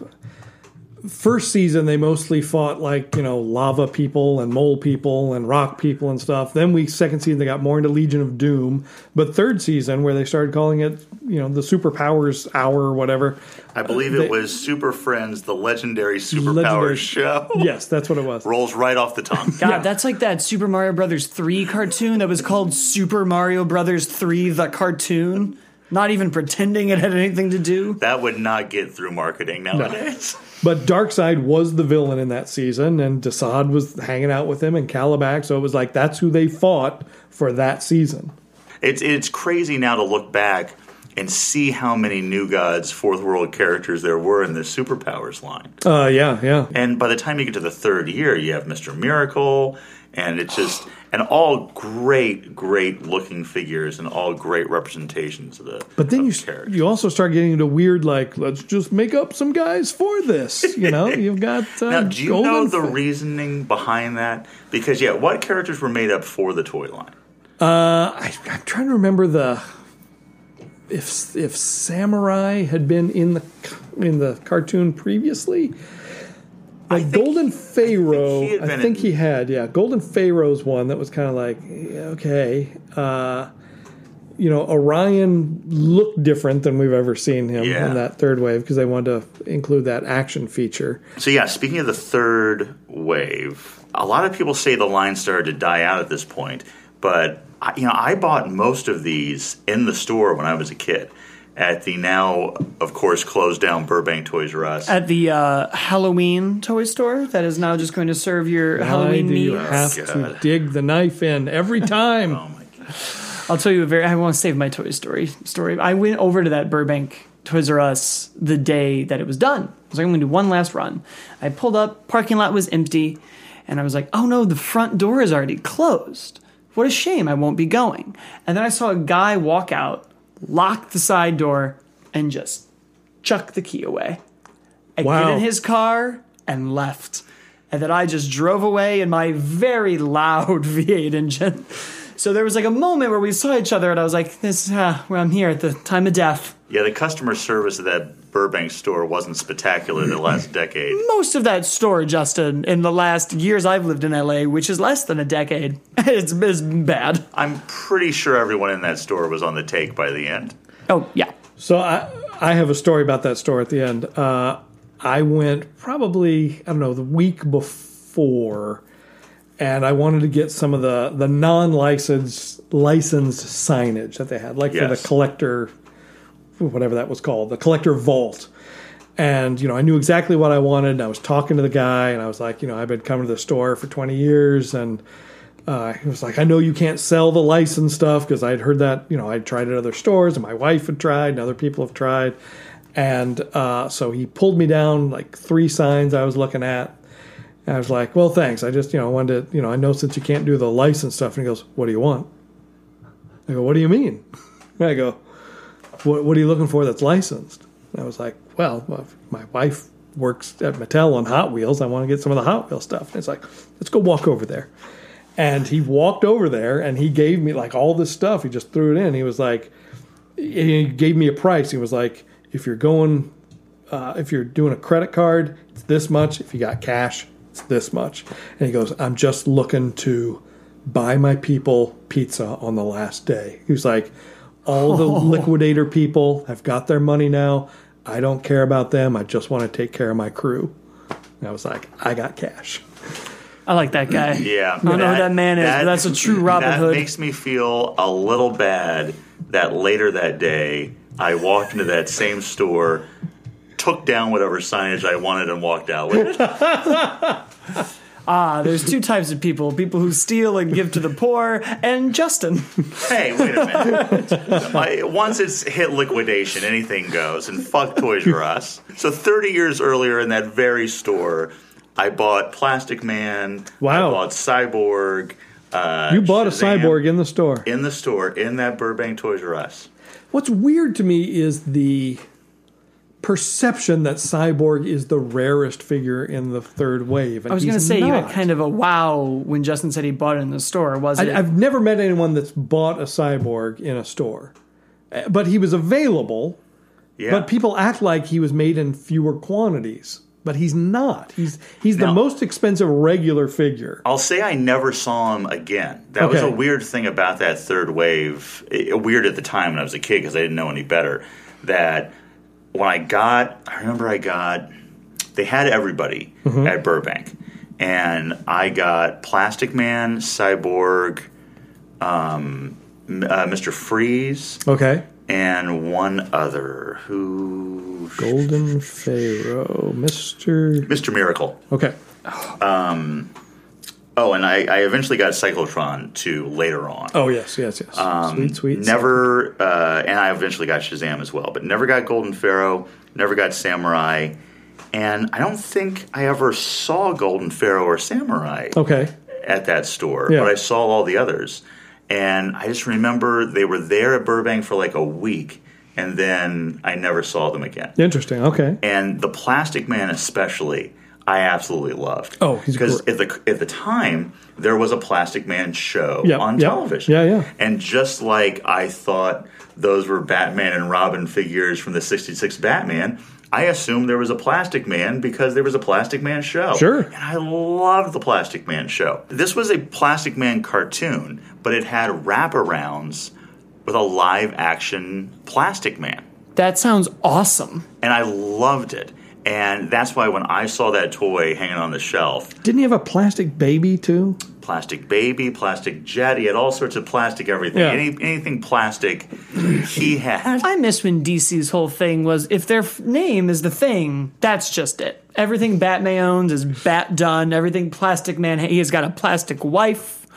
first season they mostly fought like you know lava people and mole people and rock people and stuff. Then we second season they got more into Legion of Doom, but third season where they started calling it you know the Superpowers Hour or whatever. I believe They- it was Super Friends, the legendary Legendary- superpowers show. Yes, that's what it was. Rolls right off the tongue. God, Yeah. that's like that Super Mario Brothers 3 cartoon that was called Super Mario Brothers 3 the cartoon. Not even pretending it had anything to do. that would not get through marketing nowadays. But Darkseid was the villain in that season, and Desaad was hanging out with him and Kalibak. So it was like that's who they fought for that season. It's it's crazy now to look back and see how many New Gods fourth world characters there were in this superpowers line. Uh, yeah, yeah. And by the time you get to the third year, you have Mr. Miracle, and it's just and all great, great looking figures and all great representations of the. But then you the characters. you also start getting into weird like let's just make up some guys for this. You know, you've got uh, now, do you know the Fa- reasoning behind that? Because yeah, what characters were made up for the toy line? I, I'm trying to remember the if if Samurai had been in the in the cartoon previously. Like think Golden Pharaoh, he had I think in- he had, yeah. Golden Pharaoh's one that was kind of like, okay. Uh, you know, Orion looked different than we've ever seen him Yeah. in that third wave because they wanted to include that action feature. So yeah, speaking of the third wave, a lot of people say the line started to die out at this point, but you know, I bought most of these in the store when I was a kid at the now, of course, closed down Burbank Toys R Us. At the uh, Halloween toy store that is now just going to serve your Why Halloween do you needs. have to dig the knife in every time? oh my god! I'll tell you a very. I want to save my Toy Story story. I went over to that Burbank Toys R Us the day that it was done. I was like, I'm going to do one last run. I pulled up, parking lot was empty, and I was like, oh no, the front door is already closed. What a shame, I won't be going. And then I saw a guy walk out, lock the side door, and just chuck the key away. I Wow. get in his car and left. and then I just drove away in my very loud V8 engine. So there was like a moment where we saw each other, and I was like, "This, uh, where I'm here at the time of death." Yeah, the customer service at that Burbank store wasn't spectacular the last decade. Most of that store, Justin, in the last years I've lived in LA, which is less than a decade, it's, it's bad. I'm pretty sure everyone in that store was on the take by the end. Oh yeah, So I I have a story about that store at the end. Uh, I went probably I don't know the week before, and I wanted to get some of the the non licensed licensed signage that they had, like for the collector, whatever that was called, the collector vault. And you know, I knew exactly what I wanted. And I was talking to the guy, and I was like, you know, I've been coming to the store for twenty years, and uh, he was like, I know you can't sell the license stuff because I'd heard that, you know, I'd tried at other stores and my wife had tried and other people have tried. And uh, so he pulled me down like three signs I was looking at. And I was like, well, thanks. I just, you know, I wanted to, you know, I know since you can't do the license stuff. And he goes, what do you want? I go, what do you mean? And I go, what, what are you looking for that's licensed? And I was like, well, my wife works at Mattel on Hot Wheels. I want to get some of the Hot Wheels stuff. And it's like, let's go walk over there. And he walked over there and he gave me like all this stuff. He just threw it in. He was like, he gave me a price. He was like, if you're going, uh, if you're doing a credit card, it's this much. If you got cash, it's this much. And he goes, I'm just looking to buy my people pizza on the last day. He was like, all the oh. liquidator people have got their money now. I don't care about them. I just want to take care of my crew. And I was like, I got cash. I like that guy. Yeah, I don't know who that man is, but that's a true Robin that Hood. makes me feel a little bad that later that day I walked into that same store, took down whatever signage I wanted, and walked out with it. Ah, there's two types of people: people who steal and give to the poor, and Justin. hey, wait a minute. My, once it's hit liquidation, anything goes, and fuck Toys R Us. So 30 years earlier, in that very store, I bought Plastic Man. Wow. I bought Cyborg. Uh, You bought a cyborg in the store. in the store in that Burbank Toys R Us. What's weird to me is the perception that Cyborg is the rarest figure in the third wave. I was going to say you had kind of a wow when Justin said he bought it in the store. Was it? I, I've never met anyone that's bought a Cyborg in a store, Uh, but he was available. Yeah. But people act like he was made in fewer quantities, but he's not. He's he's the most expensive regular figure. I'll say I never saw him again. That was a weird thing about that third wave. It, weird at the time when I was a kid because I didn't know any better. That when I got, I remember I got, they had everybody Mm-hmm. at Burbank, and I got Plastic Man, Cyborg, um, uh, Mr. Freeze, Okay. and one other who, Golden Pharaoh, Mister. Mr. Miracle. Okay. Oh, and I, I eventually got Cyclotron too later on. Oh yes, yes, yes. sweet, sweet. Never, uh, and I eventually got Shazam as well, but never got Golden Pharaoh, never got Samurai, and I don't think I ever saw Golden Pharaoh or Samurai Okay. at that store, Yeah. but I saw all the others. And I just remember they were there at Burbank for like a week, and then I never saw them again. Interesting. Okay. And the Plastic Man, especially, I absolutely loved. Oh, he's because at the at the time there was a Plastic Man show Yep, on yep. television. Yeah, yeah. And just like I thought those were Batman and Robin figures from the '66 Batman. I assumed there was a Plastic Man because there was a Plastic Man show. Sure. And I loved the Plastic Man show. This was a Plastic Man cartoon, but it had wraparounds with a live action Plastic Man that sounds awesome. and I loved it. And that's why when I saw that toy hanging on the shelf, Didn't he have a plastic baby too? plastic baby, plastic jet, he had all sorts of plastic everything. Yeah. Any, anything plastic, he had. I miss when DC's whole thing was if their f- name is the thing, that's just it. Everything Batman owns is Bat done. Everything Plastic Man, he has got a plastic wife,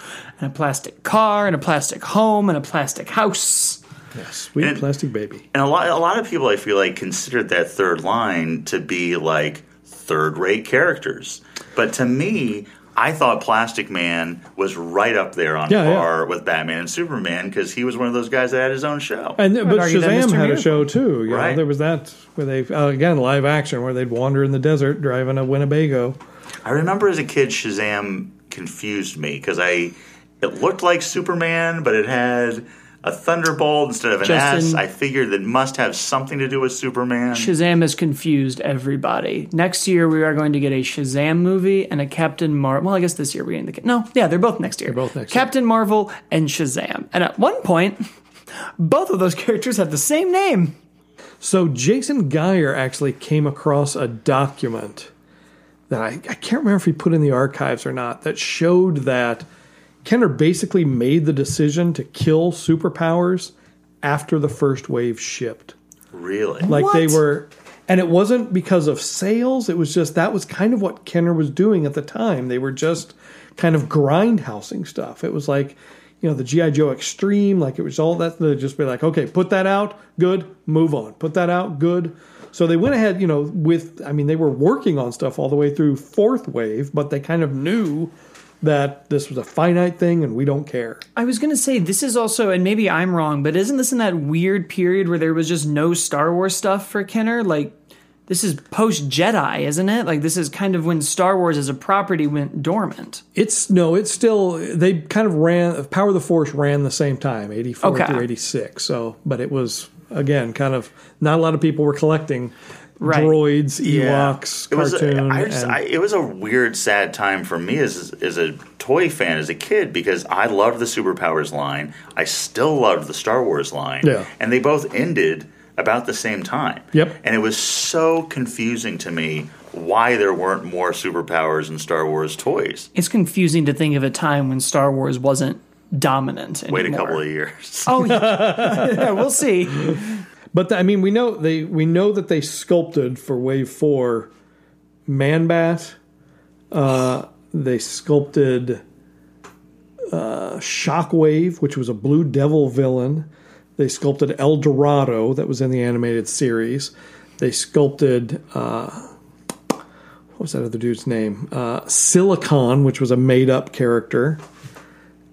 and a plastic car, and a plastic home, and a plastic house. Yes, sweet And- plastic baby. And a lot, a lot of people, I feel like, considered that third line to be like third rate characters. But to me, I thought Plastic Man was right up there on Yeah, yeah. par with Batman and Superman because he was one of those guys that had his own show. And but Shazam had a show too. You know, Right. there was that where they uh, again live action where they'd wander in the desert driving a Winnebago. I remember as a kid, Shazam confused me because I it looked like Superman, but it had a thunderbolt instead of an S. Justin- I figured that must have something to do with Superman. Shazam has confused everybody. Next year we are going to get a Shazam movie and a Captain Marvel. Well, I guess this year we're getting the no, yeah, they're both next year. They're both next year. Captain Marvel and Shazam. And at one point, both of those characters have the same name. So Jason Geyer actually came across a document that I, I can't remember if he put in the archives or not that showed that Kenner basically made the decision to kill superpowers after the first wave shipped. really? Like they were and it wasn't because of sales, it was just that was kind of what Kenner was doing at the time. They were just kind of grindhousing stuff. It was like you know, the G.I. Joe Extreme, like it was all that, they'd just be like, okay, put that out, good, move on. Put that out, good. So they went ahead, you know, with, I mean, they were working on stuff all the way through fourth wave, but they kind of knew that this was a finite thing and we don't care. I was going to say this is also, and maybe I'm wrong, but isn't this in that weird period where there was just no Star Wars stuff for Kenner? Like, this is post Jedi, isn't it? Like, this is kind of when Star Wars as a property went dormant. It's no, it's still they kind of ran Power of the Force ran the same time, eighty four Okay. through eighty six. So, but it was again kind of not a lot of people were collecting Right. droids, Ewoks, It was, a- cartoon. Just, and- I, it was a weird, sad time for me as as a toy fan as a kid because I loved the superpowers line. I still loved the Star Wars line. Yeah. and they both ended about the same time. Yep. and it was so confusing to me why there weren't more superpowers in Star Wars toys. It's confusing to think of a time when Star Wars wasn't dominant anymore. Wait a couple of years. Oh, yeah, we'll see. But I mean, we know they we know that they sculpted for Wave Four, Man Bat. Uh, they sculpted uh, Shockwave, which was a Blue Devil villain. They sculpted El Dorado, that was in the animated series. They sculpted uh, what was that other dude's name? Uh, Silicon, which was a made up character.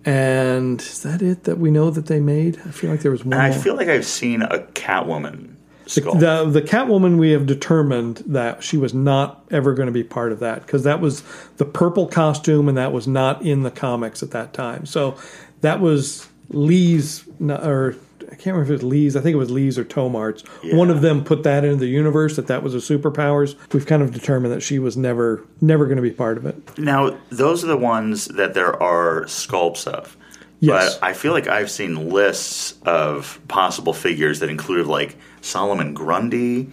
And is that it that we know that they made? I feel like there was one. I more. feel like I've seen a Catwoman skull. The the Catwoman we have determined that she was not ever going to be part of that because that was the purple costume and that was not in the comics at that time. So that was Lee's or I can't remember if it was Lee's. I think it was Lee's or Tomart's. One of them put that into the universe that that was a superpowers. We've kind of determined that she was never never going to be part of it. Now, those are the ones that there are sculpts of. Yes. But I feel like I've seen lists of possible figures that included like Solomon Grundy.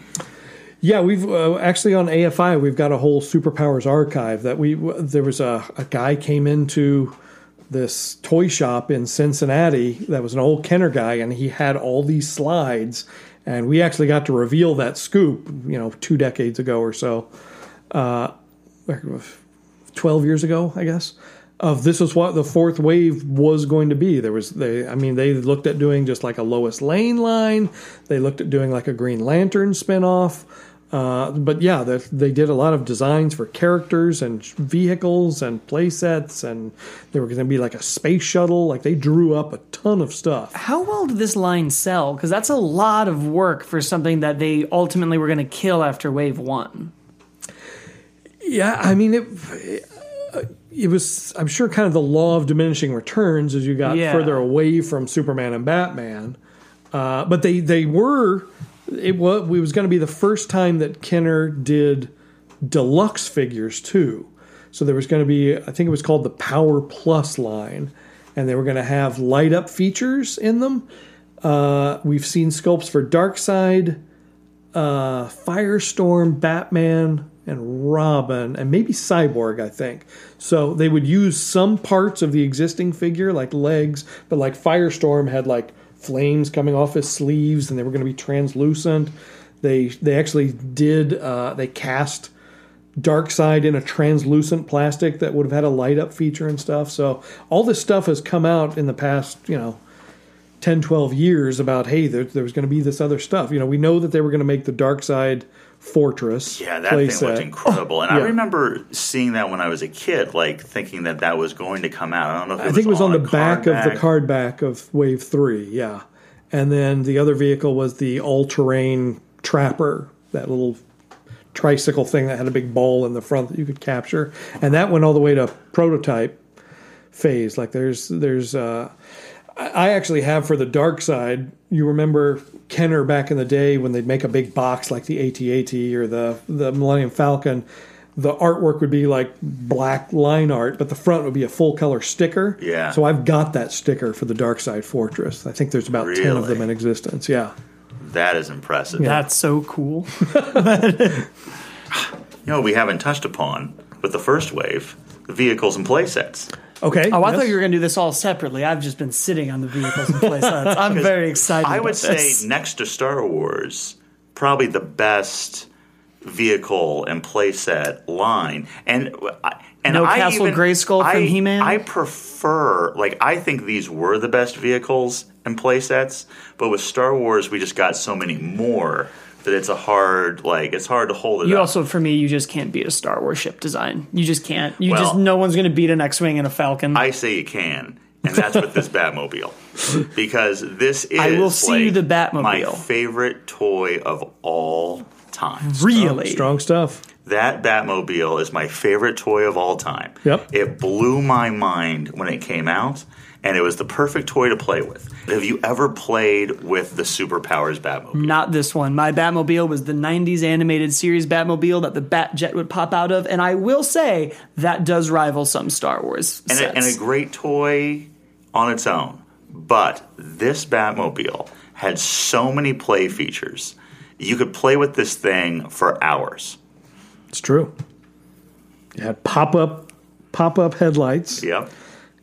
Yeah, we've uh, actually on AFI we've got a whole superpowers archive that we there was a, a guy came into this toy shop in Cincinnati that was an old Kenner guy and he had all these slides and we actually got to reveal that scoop you know two decades ago or so uh, 12 years ago I guess of this is what the fourth wave was going to be. There was they I mean they looked at doing just like a Lois Lane line. They looked at doing like a Green Lantern spinoff uh, but yeah, they, they did a lot of designs for characters and vehicles and play sets, and they were going to be like a space shuttle. Like they drew up a ton of stuff. How well did this line sell? Because that's a lot of work for something that they ultimately were going to kill after Wave One. Yeah, I mean it. It was, I'm sure, kind of the law of diminishing returns as you got Yeah. further away from Superman and Batman. Uh, but they they were it was it was going to be the first time that Kenner did deluxe figures too. So there was going to be I think it was called the Power Plus line, and they were going to have light up features in them. Uh, we've seen sculpts for Darkseid, uh, Firestorm, Batman, and Robin, and maybe Cyborg, I think. So they would use some parts of the existing figure, like legs, but like Firestorm had like flames coming off his sleeves, and they were going to be translucent. They they actually did uh, they cast Darkseid in a translucent plastic that would have had a light up feature and stuff. So all this stuff has come out in the past, you know, 10, 12 years about, hey, there, there was going to be this other stuff. You know, we know that they were going to make the Darkseid Fortress. Yeah, that thing playset. looked incredible, and I remember seeing that when I was a kid, like thinking that that was going to come out. I don't know if it I think it was on a the back of the card back of Wave 3, yeah. And then the other vehicle was the all terrain Trapper, that little tricycle thing that had a big ball in the front that you could capture, and that went all the way to prototype phase. Like there's there's uh, I I actually have for the Darkseid. You remember Kenner back in the day when they'd make a big box like the AT-AT or the the Millennium Falcon. The artwork would be like black line art, but the front would be a full color sticker. Yeah. So I've got that sticker for the Darkseid Fortress. I think there's about ten of them in existence. Yeah. That is impressive. That's so cool. You know, we haven't touched upon with the first wave, the vehicles and play sets. Okay. Oh, I yes. thought you were going to do this all separately. I've just been sitting on the vehicles and playsets. I'm very excited. I would about this. say next to Star Wars, probably the best vehicle and playset line. And I- and No I Castle even, Grayskull from I- He-Man? I prefer like I think these were the best vehicles and playsets, but with Star Wars we just got so many more that it's a hard like it's hard to hold it You up. also, for me, you just can't beat a Star Wars ship design. You just can't. You Well- just no one's going to beat an X-wing and a Falcon. I say you can, and that's with this Batmobile because this is I will see like, the Batmobile. my favorite toy of all time. really, Strong stuff. That Batmobile is my favorite toy of all time. Yep. It blew my mind when it came out, and it was the perfect toy to play with. Have you ever played with the Superpowers Batmobile? Not this one. My Batmobile was the 90s animated series Batmobile that the Batjet would pop out of, and I will say that does rival some Star Wars and, a, and a great toy on its own. But this Batmobile had so many play features. You could play with this thing for hours. It's true. You had pop up pop up headlights. Yep.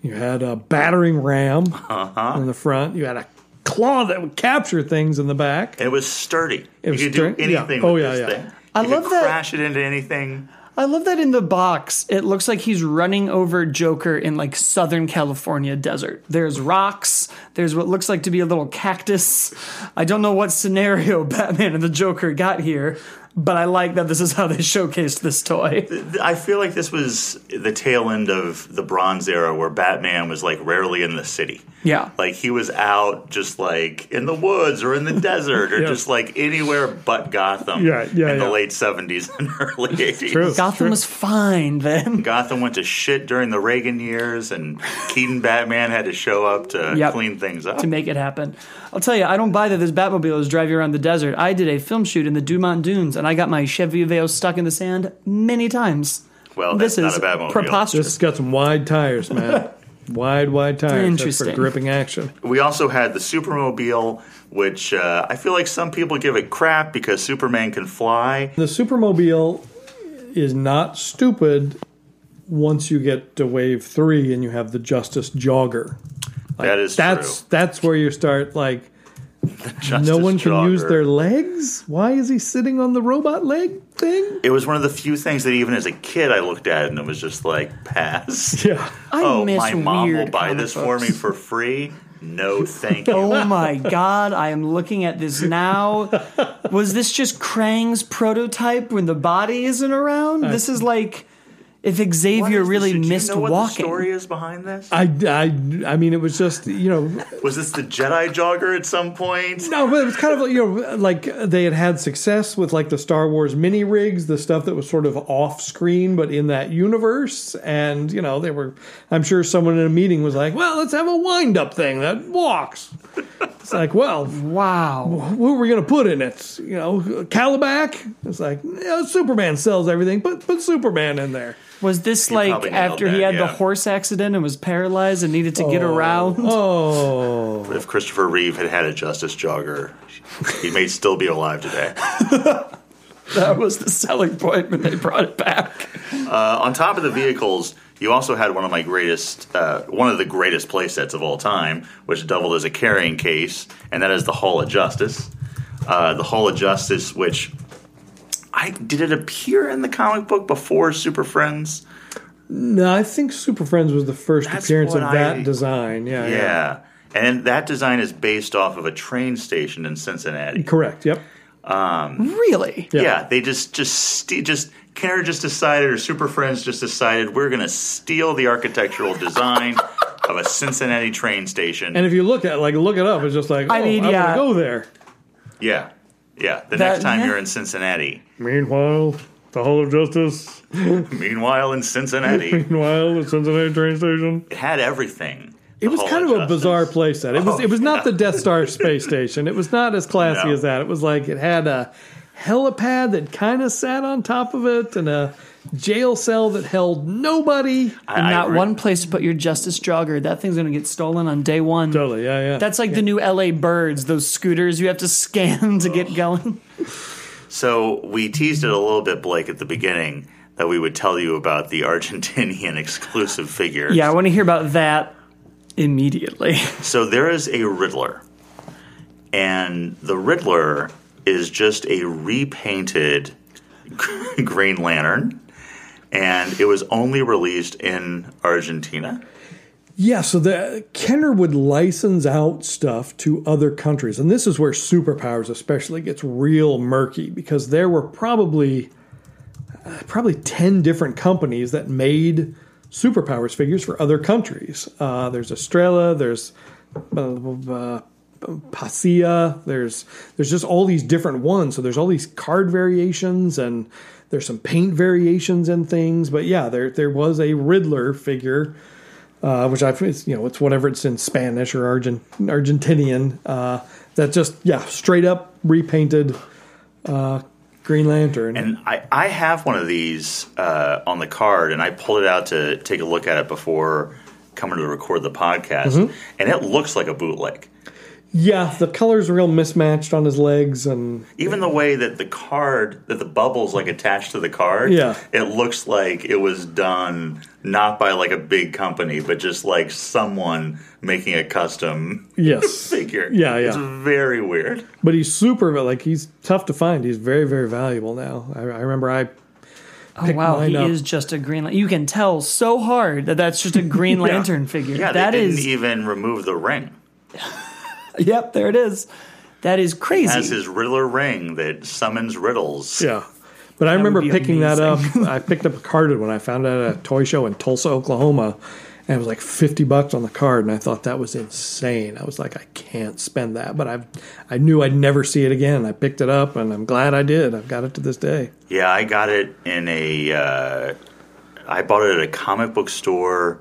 You had a battering ram Uh-huh. in the front. You had a claw that would capture things in the back. It was sturdy. It was you could stur- do anything yeah. Oh, with yeah, this yeah. thing. I you love could that- crash it into anything. I love that in the box, it looks like he's running over Joker in like Southern California desert. There's rocks, there's what looks like to be a little cactus. I don't know what scenario Batman and the Joker got here, but I like that this is how they showcased this toy. I feel like this was the tail end of the Bronze Era where Batman was like rarely in the city. Yeah. Like he was out just like in the woods or in the desert or Yeah. just like anywhere but Gotham Yeah, yeah, in the late 70s and early 80s. True. Gotham True. was fine then. Gotham went to shit during the Reagan years, and Keaton Batman had to show up to Yep. clean things up. to make it happen. I'll tell you, I don't buy that this Batmobile is driving around the desert. I did a film shoot in the Dumont Dunes, and I got my Chevy Aveo stuck in the sand many times. Well, this that's is not a Batmobile. preposterous. This has got some wide tires, man. wide, wide tires. That's Interesting. for gripping action. We also had the Supermobile, which uh, I feel like some people give it crap because Superman can fly. The Supermobile is not stupid once you get to wave three and you have the Justice Jogger. that is That's true. that's where you start like Justice no one can use their legs. Why is he sitting on the robot leg thing? It was one of the few things that even as a kid I looked at and it was just like pass. Yeah. I oh, miss my mom will buy comic this for me for free. No, thank you. Oh my god, I am looking at this now. Was this just Krang's prototype when the body isn't around? This is like if What Xavier is this? really Did you missed know what walking. The story is behind this. I, I, I mean, it was just, you know, Was this the Jedi jogger at some point? no, but it was kind of, you know, like they had had success with like the Star Wars mini rigs, the stuff that was sort of off screen, but in that universe. And, you know, they were, I'm sure someone in a meeting was like, well, let's have a wind up thing that walks. It's like, well, Wow. what are we going to put in it? You know, Kalibak? It's like, yeah, Superman sells everything, but put Superman in there. Was this You like after he that, had the horse accident and was paralyzed and needed to get around? Oh. If Christopher Reeve had had a Justice jogger, he may still be alive today. That was the selling point when they brought it back. Uh, on top of the vehicles, you also had one of my greatest, uh, one of the greatest play sets of all time, which doubled as a carrying case, and that is the Hall of Justice. Uh, the Hall of Justice, which I did it appear in the comic book before Super Friends? No, I think Super Friends was the first That's appearance of what that I- design. Yeah, yeah. Yeah. And that design is based off of a train station in Cincinnati. Correct. Yep. Um, really? Yeah. Yeah, they just just just Kenner just decided, or Super Friends just decided, we're going to steal the architectural design of a Cincinnati train station. And if you look at like look it up, it's just like, oh, I mean, yeah. gonna go there. yeah, Yeah, the That- next time yeah. you're in Cincinnati. Meanwhile, the Hall of Justice. Meanwhile, in Cincinnati, Meanwhile, the Cincinnati train station. it had everything. It was kind of a bizarre playset. It was. It was not the Death Star space station. It was not as classy No. as that. It was like it had a helipad that kind of sat on top of it, and a jail cell that held nobody. And not one place to put your Justice Jogger. That thing's going to get stolen on day one. Totally. Yeah. Yeah. That's like the new LA Birds, those scooters you have to scan to get going. So we teased it a little bit, Blake, at the beginning that we would tell you about the Argentinian exclusive figure. Yeah, I want to hear about that immediately. So there is a Riddler, and the Riddler is just a repainted Green Lantern, and it was only released in Argentina. Yeah, so the Kenner would license out stuff to other countries, and this is where superpowers especially gets real murky because there were probably uh, probably ten different companies that made superpowers figures for other countries. Uh, there's Estrella, there's uh, Pasia, there's there's just all these different ones. So there's all these card variations and there's some paint variations and things. But yeah, there there was a Riddler figure uh, which I, it's, you know, it's whatever it's in Spanish or Argent, Argentinian. Uh, that just yeah, straight up repainted uh, Green Lantern. And I, I have one of these uh, on the card, and I pulled it out to take a look at it before coming to record the podcast, Mm-hmm. and it looks like a bootleg. Yeah, the colors are real mismatched on his legs, and Even the way that the card, that the bubbles like attached to the card, Yeah. it looks like it was done not by like a big company, but just like someone making a custom yes, figure. Yeah, yeah. It's very weird. but he's super like he's tough to find. He's very very valuable now. I, I remember I Oh wow, he up. is just a Green Lantern. You can tell so hard that that's just a Green Lantern figure. Yeah, that they didn't is. even remove the ring. Yep, there it is. That is crazy. Has his Riddler ring that summons riddles. yeah. But I remember be picking that up. I picked up a card when I found it at a toy show in Tulsa, Oklahoma, and it was like fifty bucks on the card, and I thought that was insane. I was like, I can't spend that, but I, I knew I'd never see it again. I picked it up, and I'm glad I did. I've got it to this day. Yeah, I got it in a. Uh, I bought it at a comic book store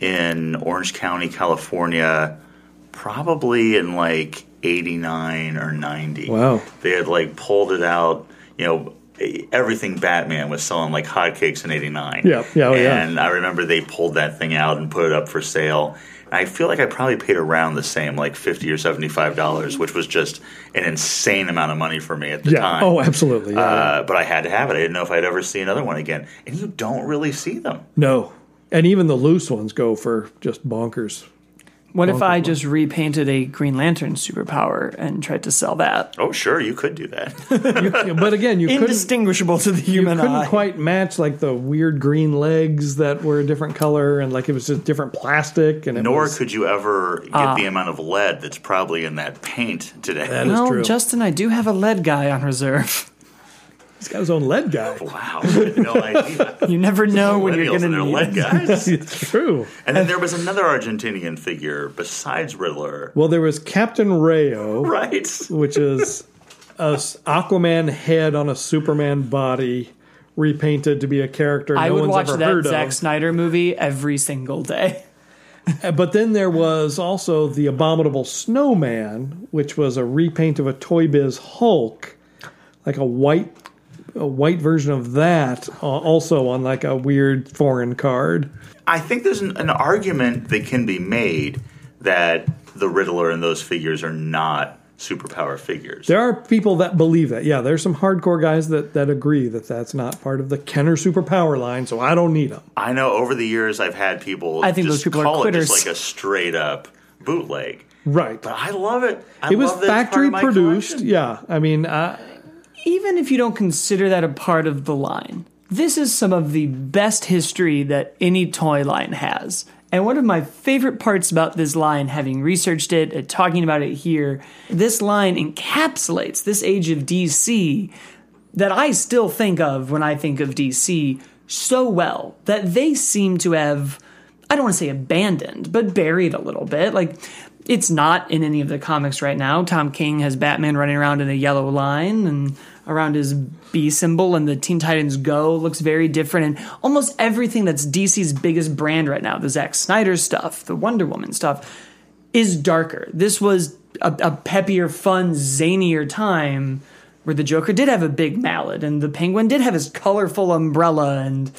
in Orange County, California, probably in like '89 or '90. Wow. They had like pulled it out. You know, everything Batman was selling like hotcakes in '89. Yeah, yeah, oh, yeah. And I remember they pulled that thing out and put it up for sale. I feel like I probably paid around the same, like fifty or seventy-five dollars, which was just an insane amount of money for me at the Yeah. time. Oh, absolutely. Yeah, yeah. Uh, but I had to have it. I didn't know if I'd ever see another one again. And you don't really see them. No. And even the loose ones go for just bonkers. What if I just repainted a Green Lantern superpower and tried to sell that? Oh, sure, you could do that. Yeah, but again, you couldn't, Indistinguishable to the you human couldn't eye. quite match like the weird green legs that were a different color and like it was just different plastic and it Nor was, could you ever get ah. the amount of lead that's probably in that paint today. That is well, true. Justin, I do have a lead guy on reserve. He's got his own lead guy. wow, no idea. You never know when you're Millennials going and to their need lead guys. it's true. And then there was another Argentinian figure besides Riddler, Well, there was Captain Rayo, right? which is a s- Aquaman head on a Superman body repainted to be a character no I would one's watch ever that heard Zack of. Snyder movie every single day. Uh, But then there was also the Abominable Snowman, which was a repaint of a Toy Biz Hulk, like a white, a white version of that, uh, also on like a weird foreign card. I think there's an, an argument that can be made that the Riddler and those figures are not superpower figures. There are people that believe that. Yeah, there's some hardcore guys that that agree that that's not part of the Kenner superpower line, so I don't need them. I know over the years I've had people I think just those people are call it just like a straight up bootleg. Right. But I love it. I It was love that it's part factory produced. collection. Yeah, I mean, uh, Even if you don't consider that a part of the line, this is some of the best history that any toy line has. And one of my favorite parts about this line, having researched it and talking about it here, this line encapsulates this age of DC that I still think of when I think of DC so well that they seem to have, I don't want to say abandoned, but buried a little bit. Like, it's not in any of the comics right now. Tom King has Batman running around in a yellow line and around his B symbol, and the Teen Titans Go looks very different. And almost everything that's DC's biggest brand right now, the Zack Snyder stuff, the Wonder Woman stuff, is darker. This was a, a peppier, fun, zanier time where the Joker did have a big mallet, and the Penguin did have his colorful umbrella, and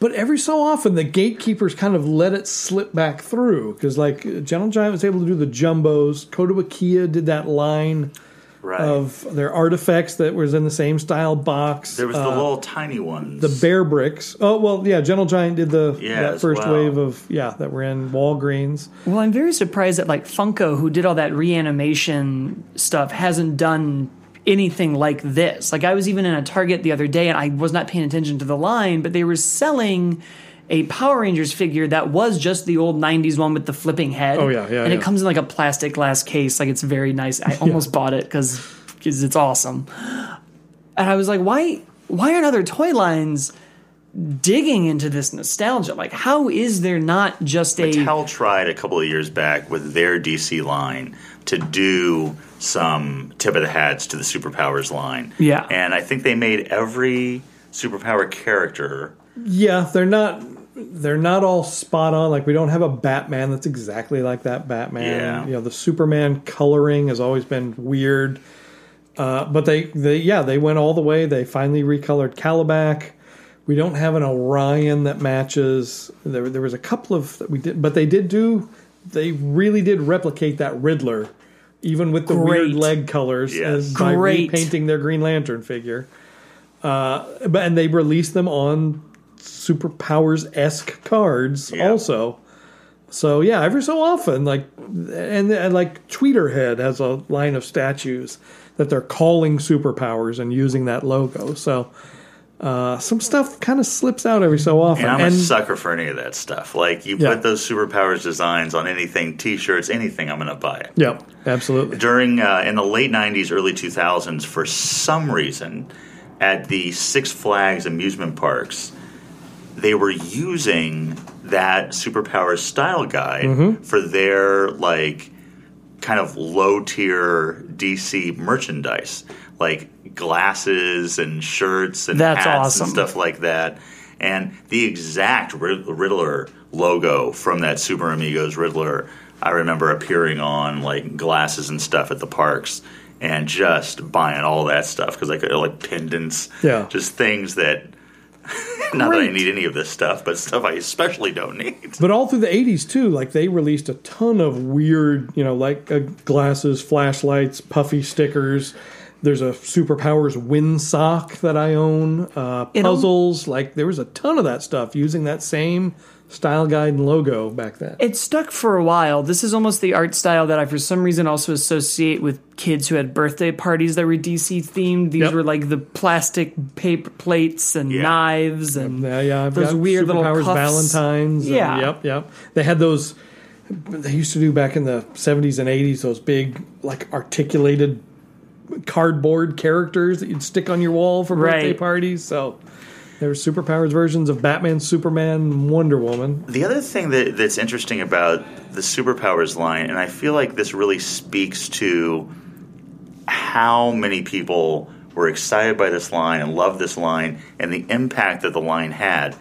But every so often, the gatekeepers kind of let it slip back through because, like, Gentle Giant was able to do the jumbos. Kotobukiya did that line Right. of their artifacts that was in the same style box. there was the Uh, little tiny ones. the bear bricks. Oh well, yeah. Gentle Giant did the Yeah, that first well. wave of yeah that were in Walgreens. Well, I'm very surprised that like Funko, who did all that reanimation stuff, hasn't done anything like this. Like I was even in a Target the other day and I was not paying attention to the line, but they were selling a Power Rangers figure that was just the old 90s one with the flipping head. Oh, yeah, yeah, And yeah. it comes in like a plastic glass case. Like it's very nice. I almost bought it cuz it's awesome. And I was like, why why aren't other toy lines digging into this nostalgia? Like how is there not just a Mattel tried a couple of years back with their DC line to do some tip of the hats to the superpowers line. Yeah. And I think they made every superpower character. Yeah, they're not they're not all spot on. Like we don't have a Batman that's exactly like that Batman. Yeah. You know, the Superman coloring has always been weird. Uh, but they, they yeah they went all the way. They finally recolored Kalibak. We don't have an Orion that matches. There there was a couple of that we did, but they did do. They really did replicate that Riddler, even with the weird leg colors, Yes. uh, by repainting their Green Lantern figure. Uh, but and they released them on superpowers esque cards Yeah. also. So yeah, every so often, like and, and like Tweeterhead has a line of statues that they're calling superpowers and using that logo. So uh, some stuff kind of slips out every so often. And I'm and a sucker for any of that stuff. Like you Yeah. put those superpowers designs on anything, T-shirts, anything, I'm going to buy it. yeah, absolutely. During uh, in the late '90s, early 2000s, for some reason, at the Six Flags amusement parks, they were using that superpowers style guide Mm-hmm. for their like kind of low tier DC merchandise, like glasses and shirts and That's hats awesome. and stuff like that. And the exact Riddler logo from that Super Amigos Riddler, I remember appearing on like glasses and stuff at the parks and just buying all that stuff because I could like pendants, Yeah. just things that. Not that I need any of this stuff, but stuff I especially don't need. But all through the 80s too, like they released a ton of weird, you know, like uh, glasses, flashlights, puffy stickers. There's a superpowers windsock that I own. Uh, puzzles, like there was a ton of that stuff using that same style guide and logo back then. It stuck for a while. This is almost the art style that I, for some reason, also associate with kids who had birthday parties that were DC themed. These Yep. were like the plastic paper plates and Yeah. knives and Yeah, yeah, I've those weird little cuffs. Valentines. and- Yeah. yep, yep. They had those. They used to do back in the 70s and 80s those big, like articulated cardboard characters that you'd stick on your wall for birthday Right. parties. So there were superpowers versions of Batman, Superman, Wonder Woman. The other thing that, that's interesting about the superpowers line, and I feel like this really speaks to how many people were excited by this line and loved this line and the impact that the line had.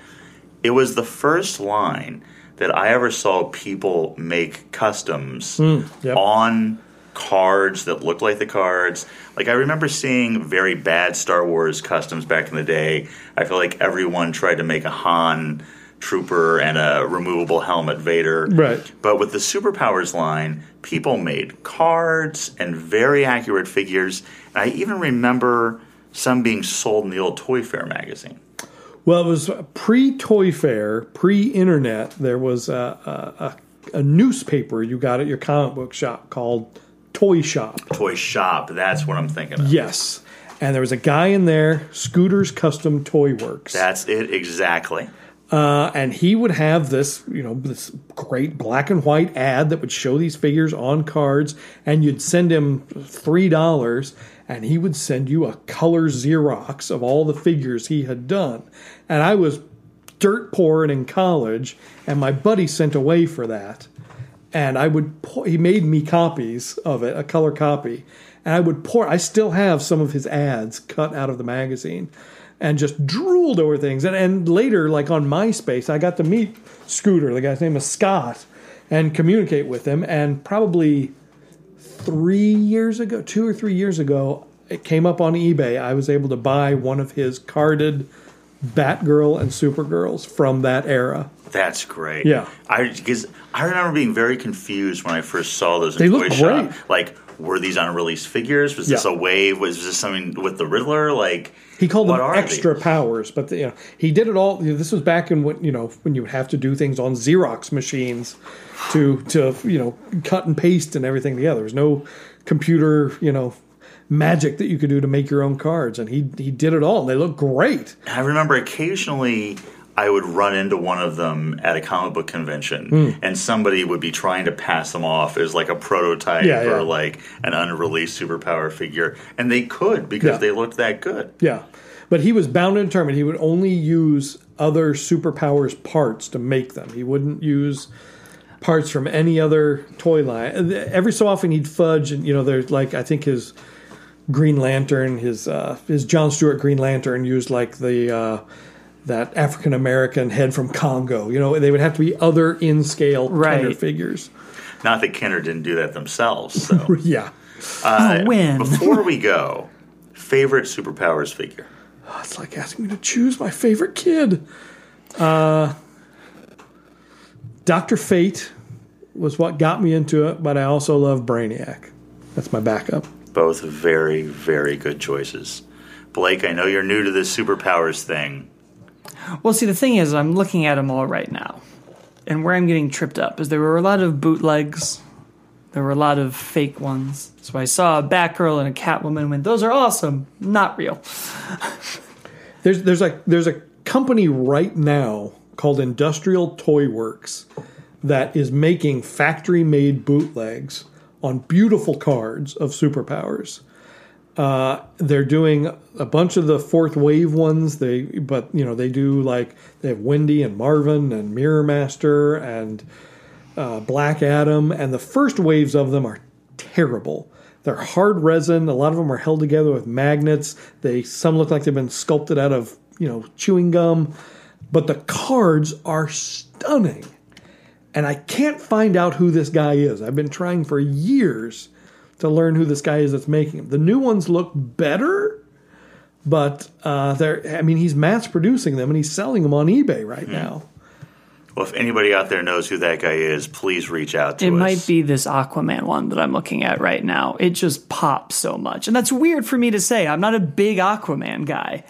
It was the first line that I ever saw people make customs hmm, yep. on cards that looked like the cards. Like I remember seeing very bad Star Wars customs back in the day. I feel like everyone tried to make a Han trooper and a removable helmet Vader. Right. But with the superpowers line, people made cards and very accurate figures. And I even remember some being sold in the old ToyFare magazine. Well, it was pre ToyFare, pre Internet. There was a, a, a, a newspaper you got at your comic book shop called Toy Shop. Toy Shop, that's what I'm thinking of. Yes. And there was a guy in there, Scooter's Custom Toy Works. That's it exactly. Uh, and he would have this, you know, this great black and white ad that would show these figures on cards, and you'd send him three dollars, and he would send you a color Xerox of all the figures he had done. And I was dirt poor and in college, and my buddy sent away for that. And I would pour, he made me copies of it, a color copy, and I would pour. I still have some of his ads cut out of the magazine, and just drooled over things. And and later, like on MySpace, I got to meet Scooter. The guy's name is Scott, and communicate with him. And probably three years ago, two or three years ago, it came up on eBay. I was able to buy one of his carded Batgirl and Supergirls from that era. That's great. Yeah. I because I remember being very confused when I first saw those in They look shop. great. Like, were these unreleased figures? Was this a wave? Was this something with the Riddler? Like, He called what them are extra these? powers, but you know, he did it all. You know, this was back in when you know when you would have to do things on Xerox machines to to you know cut and paste and everything together. There was no computer you know magic that you could do to make your own cards, and he he did it all. and They look great. I remember occasionally I would run into one of them at a comic book convention, Hmm. and somebody would be trying to pass them off as like a prototype Yeah, yeah. or like an unreleased superpower figure, and they could because Yeah. they looked that good. Yeah, but he was bound and determined. He would only use other superpowers parts to make them. He wouldn't use parts from any other toy line. Every so often he'd fudge, and you know, there's like I think his Green Lantern, his uh, his John Stewart Green Lantern used like the uh, that African American head from Congo. You know, they would have to be other in scale Right. Kenner figures. Not that Kenner didn't do that themselves. So Yeah, oh, when? before we go, favorite superpowers figure. it's like asking me to choose my favorite kid. Uh, Doctor Fate was what got me into it, but I also love Brainiac. That's my backup. Both very, very good choices. Blake, I know you're new to this superpowers thing. Well, see, the thing is, I'm looking at them all right now, and where I'm getting tripped up is there were a lot of bootlegs, there were a lot of fake ones. So I saw a Batgirl and a Catwoman. Went, those are awesome, not real. There's there's a there's a company right now called Industrial Toy Works that is making factory made bootlegs on beautiful cards of superpowers. Uh, they're doing a bunch of the fourth wave ones. They but you know they do like they have Wendy and Marvin and Mirror Master and uh, Black Adam, and the first waves of them are terrible. They're hard resin. A lot of them are held together with magnets. They some look like they've been sculpted out of you know chewing gum, but the cards are stunning. And I can't find out who this guy is. I've been trying for years to learn who this guy is that's making them. The new ones look better, but uh, they're. I mean, he's mass producing them and he's selling them on eBay right now. Well, if anybody out there knows who that guy is, please reach out to It us. might be this Aquaman one that I'm looking at right now. It just pops so much. And that's weird for me to say. I'm not a big Aquaman guy,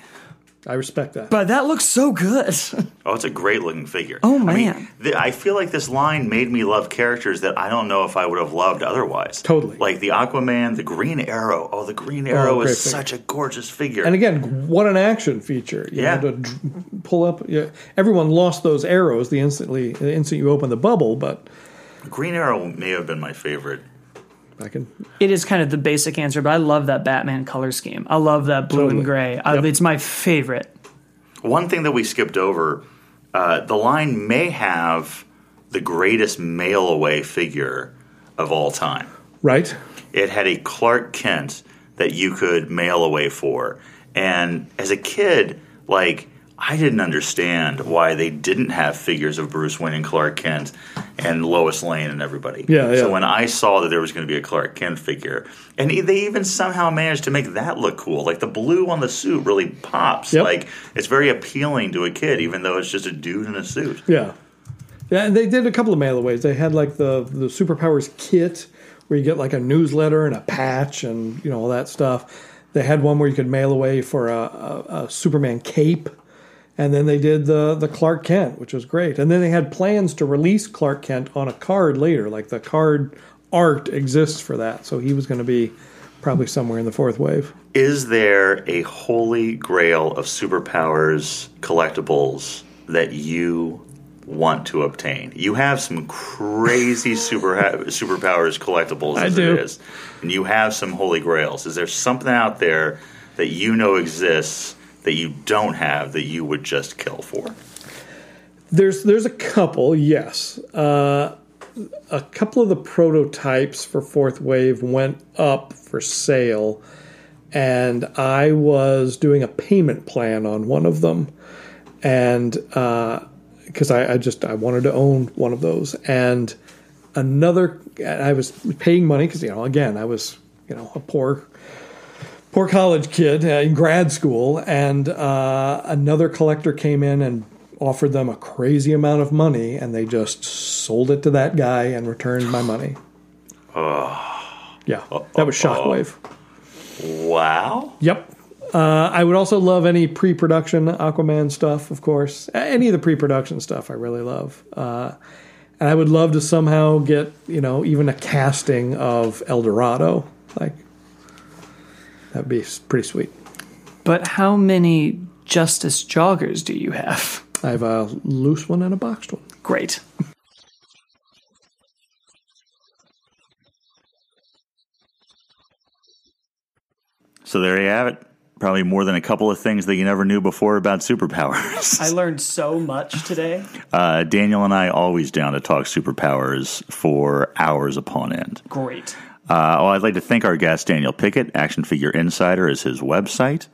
I respect that. but that looks so good. Oh, it's a great looking figure. Oh, I mean, man. th- I feel like this line made me love characters that I don't know if I would have loved otherwise. Totally. Like the Aquaman, the Green Arrow. Oh, the Green Arrow oh, great is figure. such a gorgeous figure. And again, what an action feature! You Yeah. know, to dr- pull up. Yeah, everyone lost those arrows the instantly the instant you open the bubble, but Green Arrow may have been my favorite. I can. it is kind of the basic answer, but I love that Batman color scheme. I love that blue Totally. and gray. I, it's my favorite. One thing that we skipped over uh, the line may have the greatest mail away figure of all time. Right? It had a Clark Kent that you could mail away for. And as a kid, like, I didn't understand why they didn't have figures of Bruce Wayne and Clark Kent and Lois Lane and everybody. Yeah, yeah. So when I saw that there was going to be a Clark Kent figure, and they even somehow managed to make that look cool. Like the blue on the suit really pops. Yep. Like it's very appealing to a kid, even though it's just a dude in a suit. Yeah. Yeah, and they did a couple of mailaways. They had like the the superpowers kit where you get like a newsletter and a patch and you know all that stuff. They had one where you could mail away for a, a, a Superman cape, and then they did the the Clark Kent, which was great. And then they had plans to release Clark Kent on a card later, like the card art exists for that. So he was going to be probably somewhere in the fourth wave. Is there a holy grail of superpowers collectibles that you want to obtain? You have some crazy super superpowers collectibles I as do. it is, and you have some holy grails. Is there something out there that you know exists that you don't have that you would just kill for? There's there's a couple, yes. Uh, a couple of the prototypes for Fourth Wave went up for sale, and I was doing a payment plan on one of them, and because I, I just I wanted to own one of those, and another I was paying money because you know again I was you know a poor poor college kid uh, in grad school, and uh, another collector came in and offered them a crazy amount of money, and they just sold it to that guy and returned my money. yeah, that was Shockwave. Wow. Yep. Uh, I would also love any pre-production Aquaman stuff, of course. Any of the pre-production stuff, I really love. Uh, and I would love to somehow get, you know, even a casting of El Dorado. Like, that'd be pretty sweet. But how many Justice joggers do you have? I have a loose one and a boxed one. Great. So there you have it. Probably more than a couple of things that you never knew before about superpowers. I learned so much today. Uh, Daniel and I always down to talk superpowers for hours upon end. Great. Uh, well, I'd like to thank our guest, Daniel Pickett. Action Figure Insider is his website.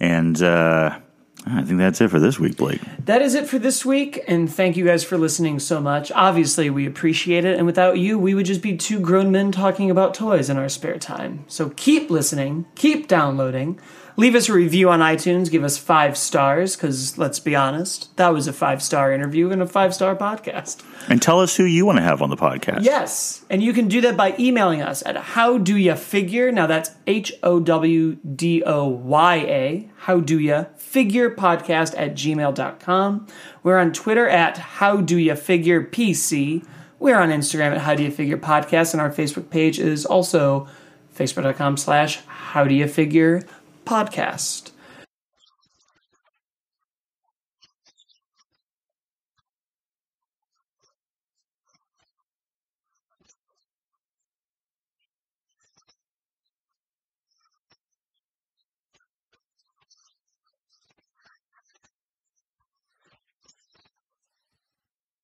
And uh, I think that's it for this week, Blake. That is it for this week, and thank you guys for listening so much. Obviously, we appreciate it, and without you, we would just be two grown men talking about toys in our spare time. So keep listening, keep downloading, leave us a review on iTunes, give us five stars, because let's be honest, that was a five star interview and a five star podcast. And tell us who you want to have on the podcast. Yes, and you can do that by emailing us at how do ya figure. Now that's H O W D O Y A. How do ya figure podcast at gmail.com. We're on Twitter at how do ya figure PC. We're on Instagram at how do you figure podcast, and our Facebook page is also facebook.com slash how do you figure podcast.